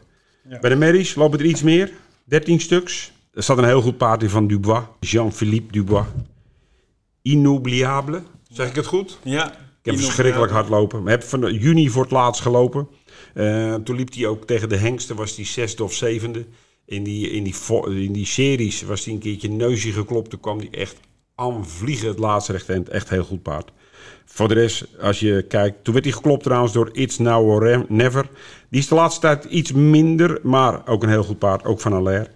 Ja. Bij de Merries lopen er iets meer. 13 stuks. Er staat een heel goed paard in van Dubois. Jean-Philippe Dubois. Inoubliable. Zeg ik het goed? Ja. Ik heb verschrikkelijk hard lopen. Ik heb van juni voor het laatst gelopen. Eh, toen liep hij ook tegen de hengsten, was hij zesde of zevende. In die, in die, in die series was hij een keertje neusje geklopt. Toen kwam hij echt aan vliegen het laatste recht eind. Echt heel goed paard. Voor de rest, als je kijkt... Toen werd hij geklopt trouwens door It's Now or Never. Die is de laatste tijd iets minder, maar ook een heel goed paard. Ook van Allaire.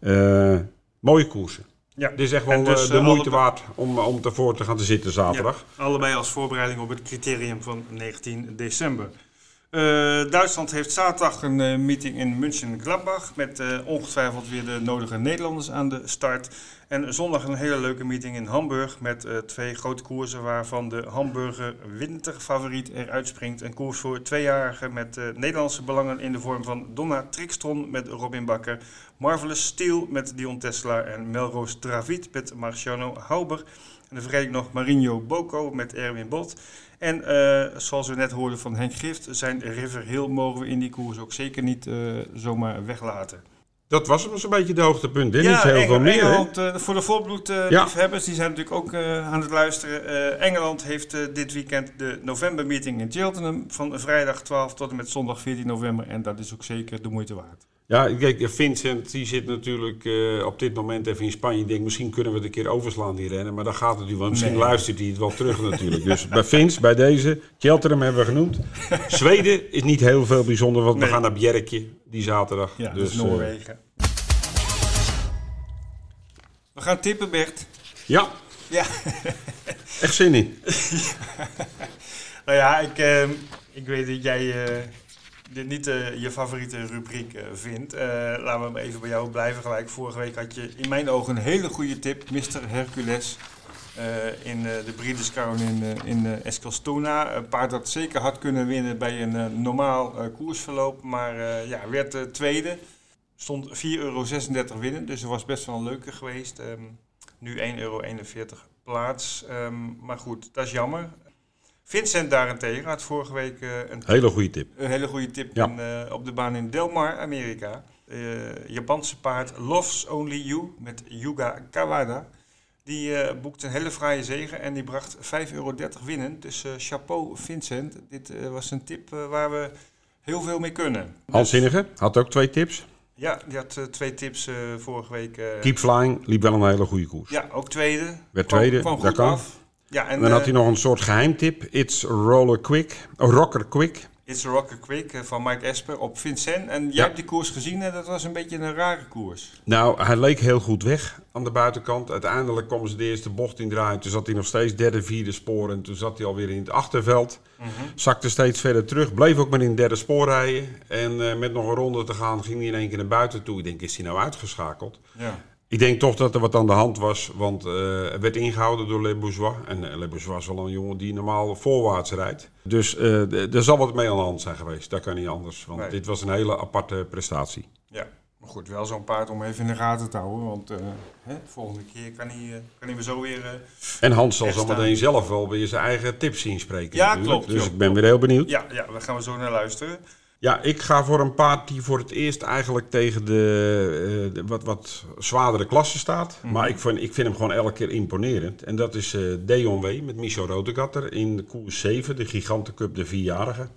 Eh, mooie koersen. Ja. Dit is echt wel dus, eh, de eh, moeite allebei- waard om, om ervoor te gaan te zitten zaterdag. Ja, allebei als voorbereiding op het criterium van 19 december. Eh, Duitsland heeft zaterdag een eh, meeting in München-Gladbach met eh, ongetwijfeld weer de nodige Nederlanders aan de start. En zondag een hele leuke meeting in Hamburg met twee grote koersen waarvan de Hamburger winterfavoriet eruit springt. Een koers voor tweejarigen met Nederlandse belangen in de vorm van Donna Trixtron met Robin Bakker, Marvelous Steel met Dion Tesla en Melrose Dravid met Marciano Hauber. En dan vergeet ik nog Marinho Boko met Erwin Bot. En eh, zoals we net hoorden van Henk Gift, zijn River Hill mogen we in die koers ook zeker niet eh, zomaar weglaten. Dat was hem zo'n beetje de hoogtepunt. Hè? Niet heel Engel- veel meer. Engeland, eh, voor de volbloedliefhebbers, die zijn natuurlijk ook aan het luisteren. Engeland heeft dit weekend de novembermeeting in Cheltenham van vrijdag 12 tot en met zondag 14 november. En dat is ook zeker de moeite waard. Ja, kijk, Vincent die zit natuurlijk eh, op dit moment even in Spanje. Ik denk, misschien kunnen we het een keer overslaan, die rennen. Maar dan gaat het natuurlijk wel. Misschien Nee. luistert hij het wel terug natuurlijk. Dus bij Vince, bij deze, Cheltenham hebben we genoemd. Zweden is niet heel veel bijzonder, want Nee. we gaan naar Bjerkje die zaterdag. Ja, dus, dus eh, Noorwegen. we gaan tippen, Bert. ja, Ja. echt zin in. <laughs> Nou ja, ik, eh, ik weet dat jij eh, dit niet eh, je favoriete rubriek eh, vindt. Eh, laten we hem even bij jou blijven gelijk. Vorige week had je in mijn ogen een hele goede tip, Mr. Hercules. in de Breeders' Crown in, in Eskilstuna. Een paard dat zeker had kunnen winnen bij een normaal koersverloop. Maar ja, werd tweede. Stond 4,36 euro winnen, dus dat was best wel een leuke geweest. Ehm, nu 1,41 euro plaats. Ehm, maar goed, dat is jammer. Vincent daarentegen had vorige week eh, een, Hele goede tip. een hele goede tip Ja. in, eh, op de baan in Del Mar, Amerika. Eh, Japanse paard Loves Only You met Yuga Kawada. Die eh boekte een hele fraaie zegen en die bracht 5,30 euro winnen. Dus chapeau Vincent. Dit was een tip waar we heel veel mee kunnen. Hans Zinnige had ook twee tips. Ja, die had twee tips vorige week. Keep Flying liep wel een hele goede koers. ja, ook tweede. Werd Kwam- tweede, kwam dat goed kan. af. Ja, en, En dan had eh, hij nog een soort geheimtip. It's Roller Quick. Oh, Rocker Quick. It's Rocker Quick eh, van Mike Esper op Vincent. En jij Ja. hebt die koers gezien en dat was een beetje een rare koers. Nou, hij leek heel goed weg aan de buitenkant. Uiteindelijk kwam ze de eerste bocht in draaien. Toen zat hij nog steeds derde, vierde spoor. En toen zat hij alweer in het achterveld. Zakte steeds verder terug. Bleef ook maar in het derde spoor rijden. En eh, met nog een ronde te gaan ging hij in één keer naar buiten toe. Ik denk, is hij nou uitgeschakeld? Ja. Ik denk toch dat er wat aan de hand was. Want eh er werd ingehouden door Le Bourgeois. En eh, Le Bourgeois is wel een jongen die normaal voorwaarts rijdt. Dus eh, er zal wat mee aan de hand zijn geweest. Dat kan niet anders. Want Nee. dit was een hele aparte prestatie. ja. Maar goed, wel zo'n paard om even in de gaten te houden. Want hè, volgende keer kan hij, kan hij weer zo weer... En Hans zal zo meteen zelf wel weer zijn eigen tips zien spreken. Ja, natuurlijk. klopt, Dus ik ben weer heel benieuwd. Ja. ja, ja, daar gaan we zo naar luisteren. Ik ga voor een paard die voor het eerst eigenlijk tegen de, eh, de wat, wat zwaardere klasse staat. Mhm. Maar ik vind, ik vind hem gewoon elke keer imponerend. En dat is eh Deon W. met Michel Rodegatter in de koers 7, de Gigantencup, de vierjarige.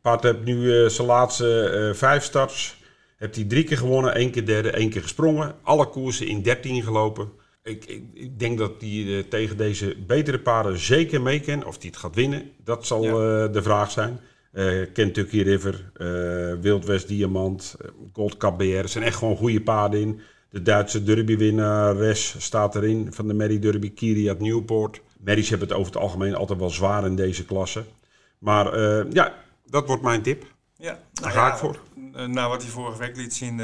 Paard heeft nu eh, zijn laatste vijf starts. Hebt hij drie keer gewonnen, één keer derde, één keer gesprongen. Alle koersen in 13 gelopen. Ik, ik, ik denk dat hij tegen deze betere paarden zeker mee kan. Of hij het gaat winnen, dat zal Ja. de vraag zijn. Eh, Kentucky River, eh Wild West Diamant, eh, Gold Cup BR. Er zijn echt gewoon goede paarden in. De Duitse derby-winnares staat erin. Van de Mary Derby, Kiri uit Newport. Merries hebben het over het algemeen altijd wel zwaar in deze klasse. Maar ja, dat wordt mijn tip. Ja, Daar ga ik voor. Na wat hij vorige week liet zien,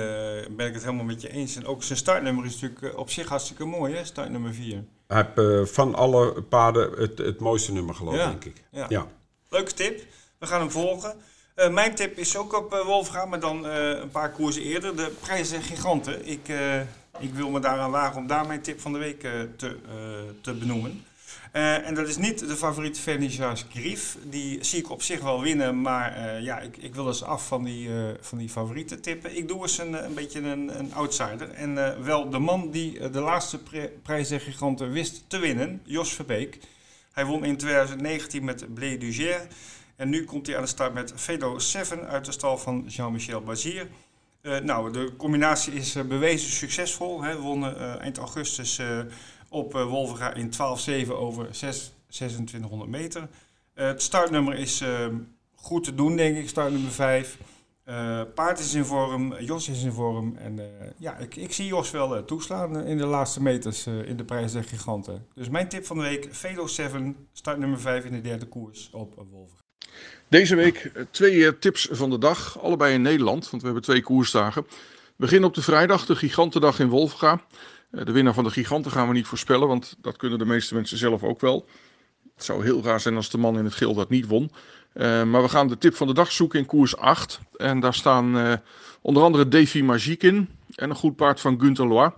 ben ik het helemaal met je eens. En ook zijn startnummer is natuurlijk op zich hartstikke mooi, hè? Startnummer 4. Hij heeft van alle paarden het, het mooiste nummer geloof Ja. denk ik. Ja. Ja. Leuke tip. We gaan hem volgen. Eh, mijn tip is ook op uh, maar dan eh, een paar koersen eerder. De prijzen giganten. Ik, ik wil me daaraan wagen om daar mijn tip van de week te, te benoemen. En dat is niet de favoriet Vernissage Grief. Die zie ik op zich wel winnen, maar ja, ik, ik wil eens af van die, van die favorieten tippen. Ik doe eens een, een beetje een, een outsider. En wel de man die de laatste prijzen giganten wist te winnen, Jos Verbeek. Hij won in 2019 met Blé du Gers. En nu komt hij aan de start met Fedo 7 uit de stal van Jean-Michel Bazier. Eh, nou, de combinatie is eh, bewezen succesvol. Hè. We wonnen eh, eind augustus op Wolvega in 12-7 over 6, 2600 meter. Het startnummer is eh, goed te doen, denk ik. Startnummer 5. Eh, paard is in vorm, Jos is in vorm. En ja, ik, ik zie Jos wel toeslaan in de laatste meters in de prijs der giganten. Dus mijn tip van de week, Fedo 7, startnummer 5 in de derde koers op Wolvega. Deze week eh, twee eh, tips van de dag, allebei in Nederland, want we hebben twee koersdagen. We beginnen op de vrijdag, de Gigantendag in Wolfga. Eh, De winnaar van de Giganten gaan we niet voorspellen, want dat kunnen de meeste mensen zelf ook wel. Het zou heel raar zijn als de man in het geel dat niet won. Maar we gaan de tip van de dag zoeken in koers 8. En daar staan onder andere Davy Magique in en een goed paard van Gunther Lois.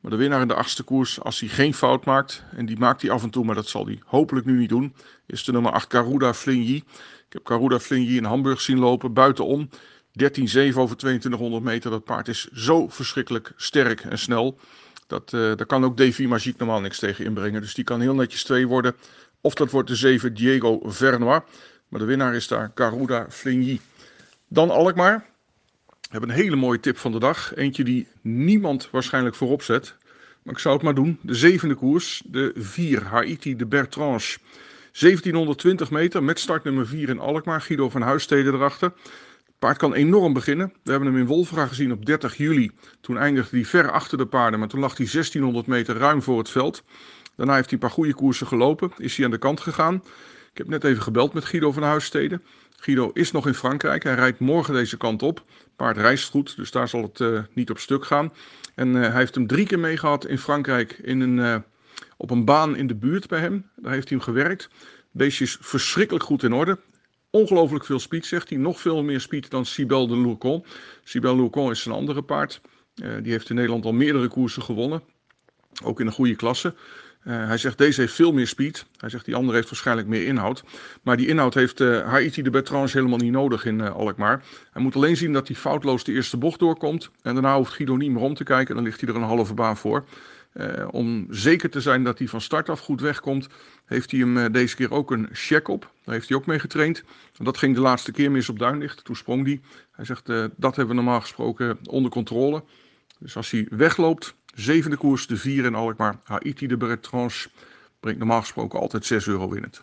Maar de winnaar in de achtste koers, als hij geen fout maakt, en die maakt hij af en toe, maar dat zal hij hopelijk nu niet doen, is de nummer 8 Caruda Fligny. Ik heb Caruda Fligny in Hamburg zien lopen, buitenom. 13-7 over 2200 meter. Dat paard is zo verschrikkelijk sterk en snel. Dat, uh, daar kan ook Davy Magique normaal niks tegen inbrengen. Dus die kan heel netjes 2 worden. Of dat wordt de 7 Diego Vernois. Maar de winnaar is daar Caruda Fligny. Dan Alkmaar. We hebben een hele mooie tip van de dag. Eentje die niemand waarschijnlijk voorop zet. Maar ik zou het maar doen. De zevende koers. De 4 Haiti de Bertrange. 1720 meter met startnummer 4 in Alkmaar. Guido van Huisteden erachter. Het paard kan enorm beginnen. We hebben hem in Wolfra gezien op 30 juli. Toen eindigde hij ver achter de paarden. Maar toen lag hij 1600 meter ruim voor het veld. Daarna heeft hij een paar goede koersen gelopen. Is hij aan de kant gegaan. Ik heb net even gebeld met Guido van Huissteden. Guido is nog in Frankrijk. Hij rijdt morgen deze kant op. Paard reist goed, dus daar zal het uh, niet op stuk gaan. En uh, hij heeft hem drie keer meegehad in Frankrijk in een, uh, op een baan in de buurt bij hem. Daar heeft hij hem gewerkt. Het beestje is verschrikkelijk goed in orde. Ongelooflijk veel speed, zegt hij. Nog veel meer speed dan Cybel de Lourcon. Cybel Lourcon is een andere paard. die heeft in Nederland al meerdere koersen gewonnen. Ook in een goede klasse. Uh, hij zegt deze heeft veel meer speed. Hij zegt die andere heeft waarschijnlijk meer inhoud. Maar die inhoud heeft uh, Haiti de Bertrange helemaal niet nodig in uh, Alkmaar. Hij moet alleen zien dat hij foutloos de eerste bocht doorkomt. En daarna hoeft Guido niet meer om te kijken. Dan ligt hij er een halve baan voor. om zeker te zijn dat hij van start af goed wegkomt, heeft hij hem deze keer ook een check op. Daar heeft hij ook mee getraind. Dat ging de laatste keer mis op Duinlicht. Toen sprong hij. Hij zegt dat hebben we normaal gesproken onder controle. Dus als hij wegloopt, Zevende koers, de vier in Alkmaar. Haiti de Bertrange brengt normaal gesproken altijd 6 euro winnend.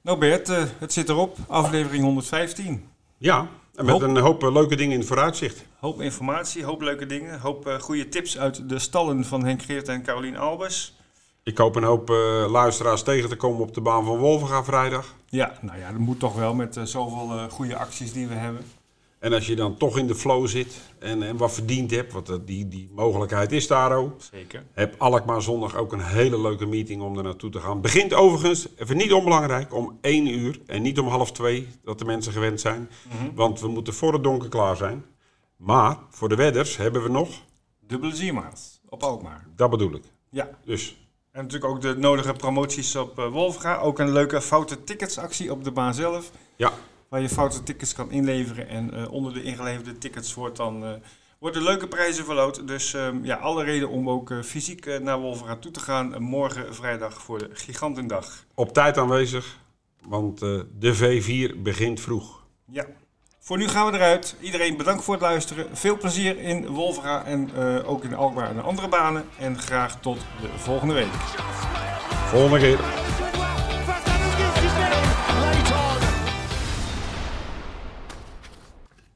Nou Bert, uh, het zit erop. Aflevering 115. Ja, en met hoop, een hoop uh, leuke dingen in het vooruitzicht. Hoop informatie, hoop leuke dingen. Hoop uh, goede tips uit de stallen van Henk Geert en Carolien Albers. Ik hoop een hoop luisteraars tegen te komen op de baan van Wolvenga vrijdag. Ja, nou ja, dat moet toch wel met zoveel goede acties die we hebben. En als je dan toch in de flow zit en, en wat verdiend hebt, want die, die mogelijkheid is daar ook. Zeker. Heb Alkmaar zondag ook een hele leuke meeting om er naartoe te gaan. Begint overigens, even niet onbelangrijk, om 1 uur en niet om half 2, dat de mensen gewend zijn. Mm-hmm. Want we moeten voor het donker klaar zijn. Maar voor de wedders hebben we nog... Dubbele Ziermaat op Alkmaar. Dat bedoel ik. Ja. Dus... En natuurlijk ook de nodige promoties op uh, Wolfga. Ook een leuke foute ticketsactie op de baan zelf. Ja. Waar je foute tickets kan inleveren. En uh, onder de ingeleverde tickets wordt dan, uh, worden leuke prijzen verloot. Dus um, ja, alle reden om ook uh, fysiek naar Wolfga toe te gaan. morgen vrijdag voor de Gigantendag. Op tijd aanwezig, want de V4 begint vroeg. Ja. Voor nu gaan we eruit. Iedereen bedankt voor het luisteren. Veel plezier in Wolvera en ook in Alkmaar en andere banen. En graag tot de volgende week. Volgende keer.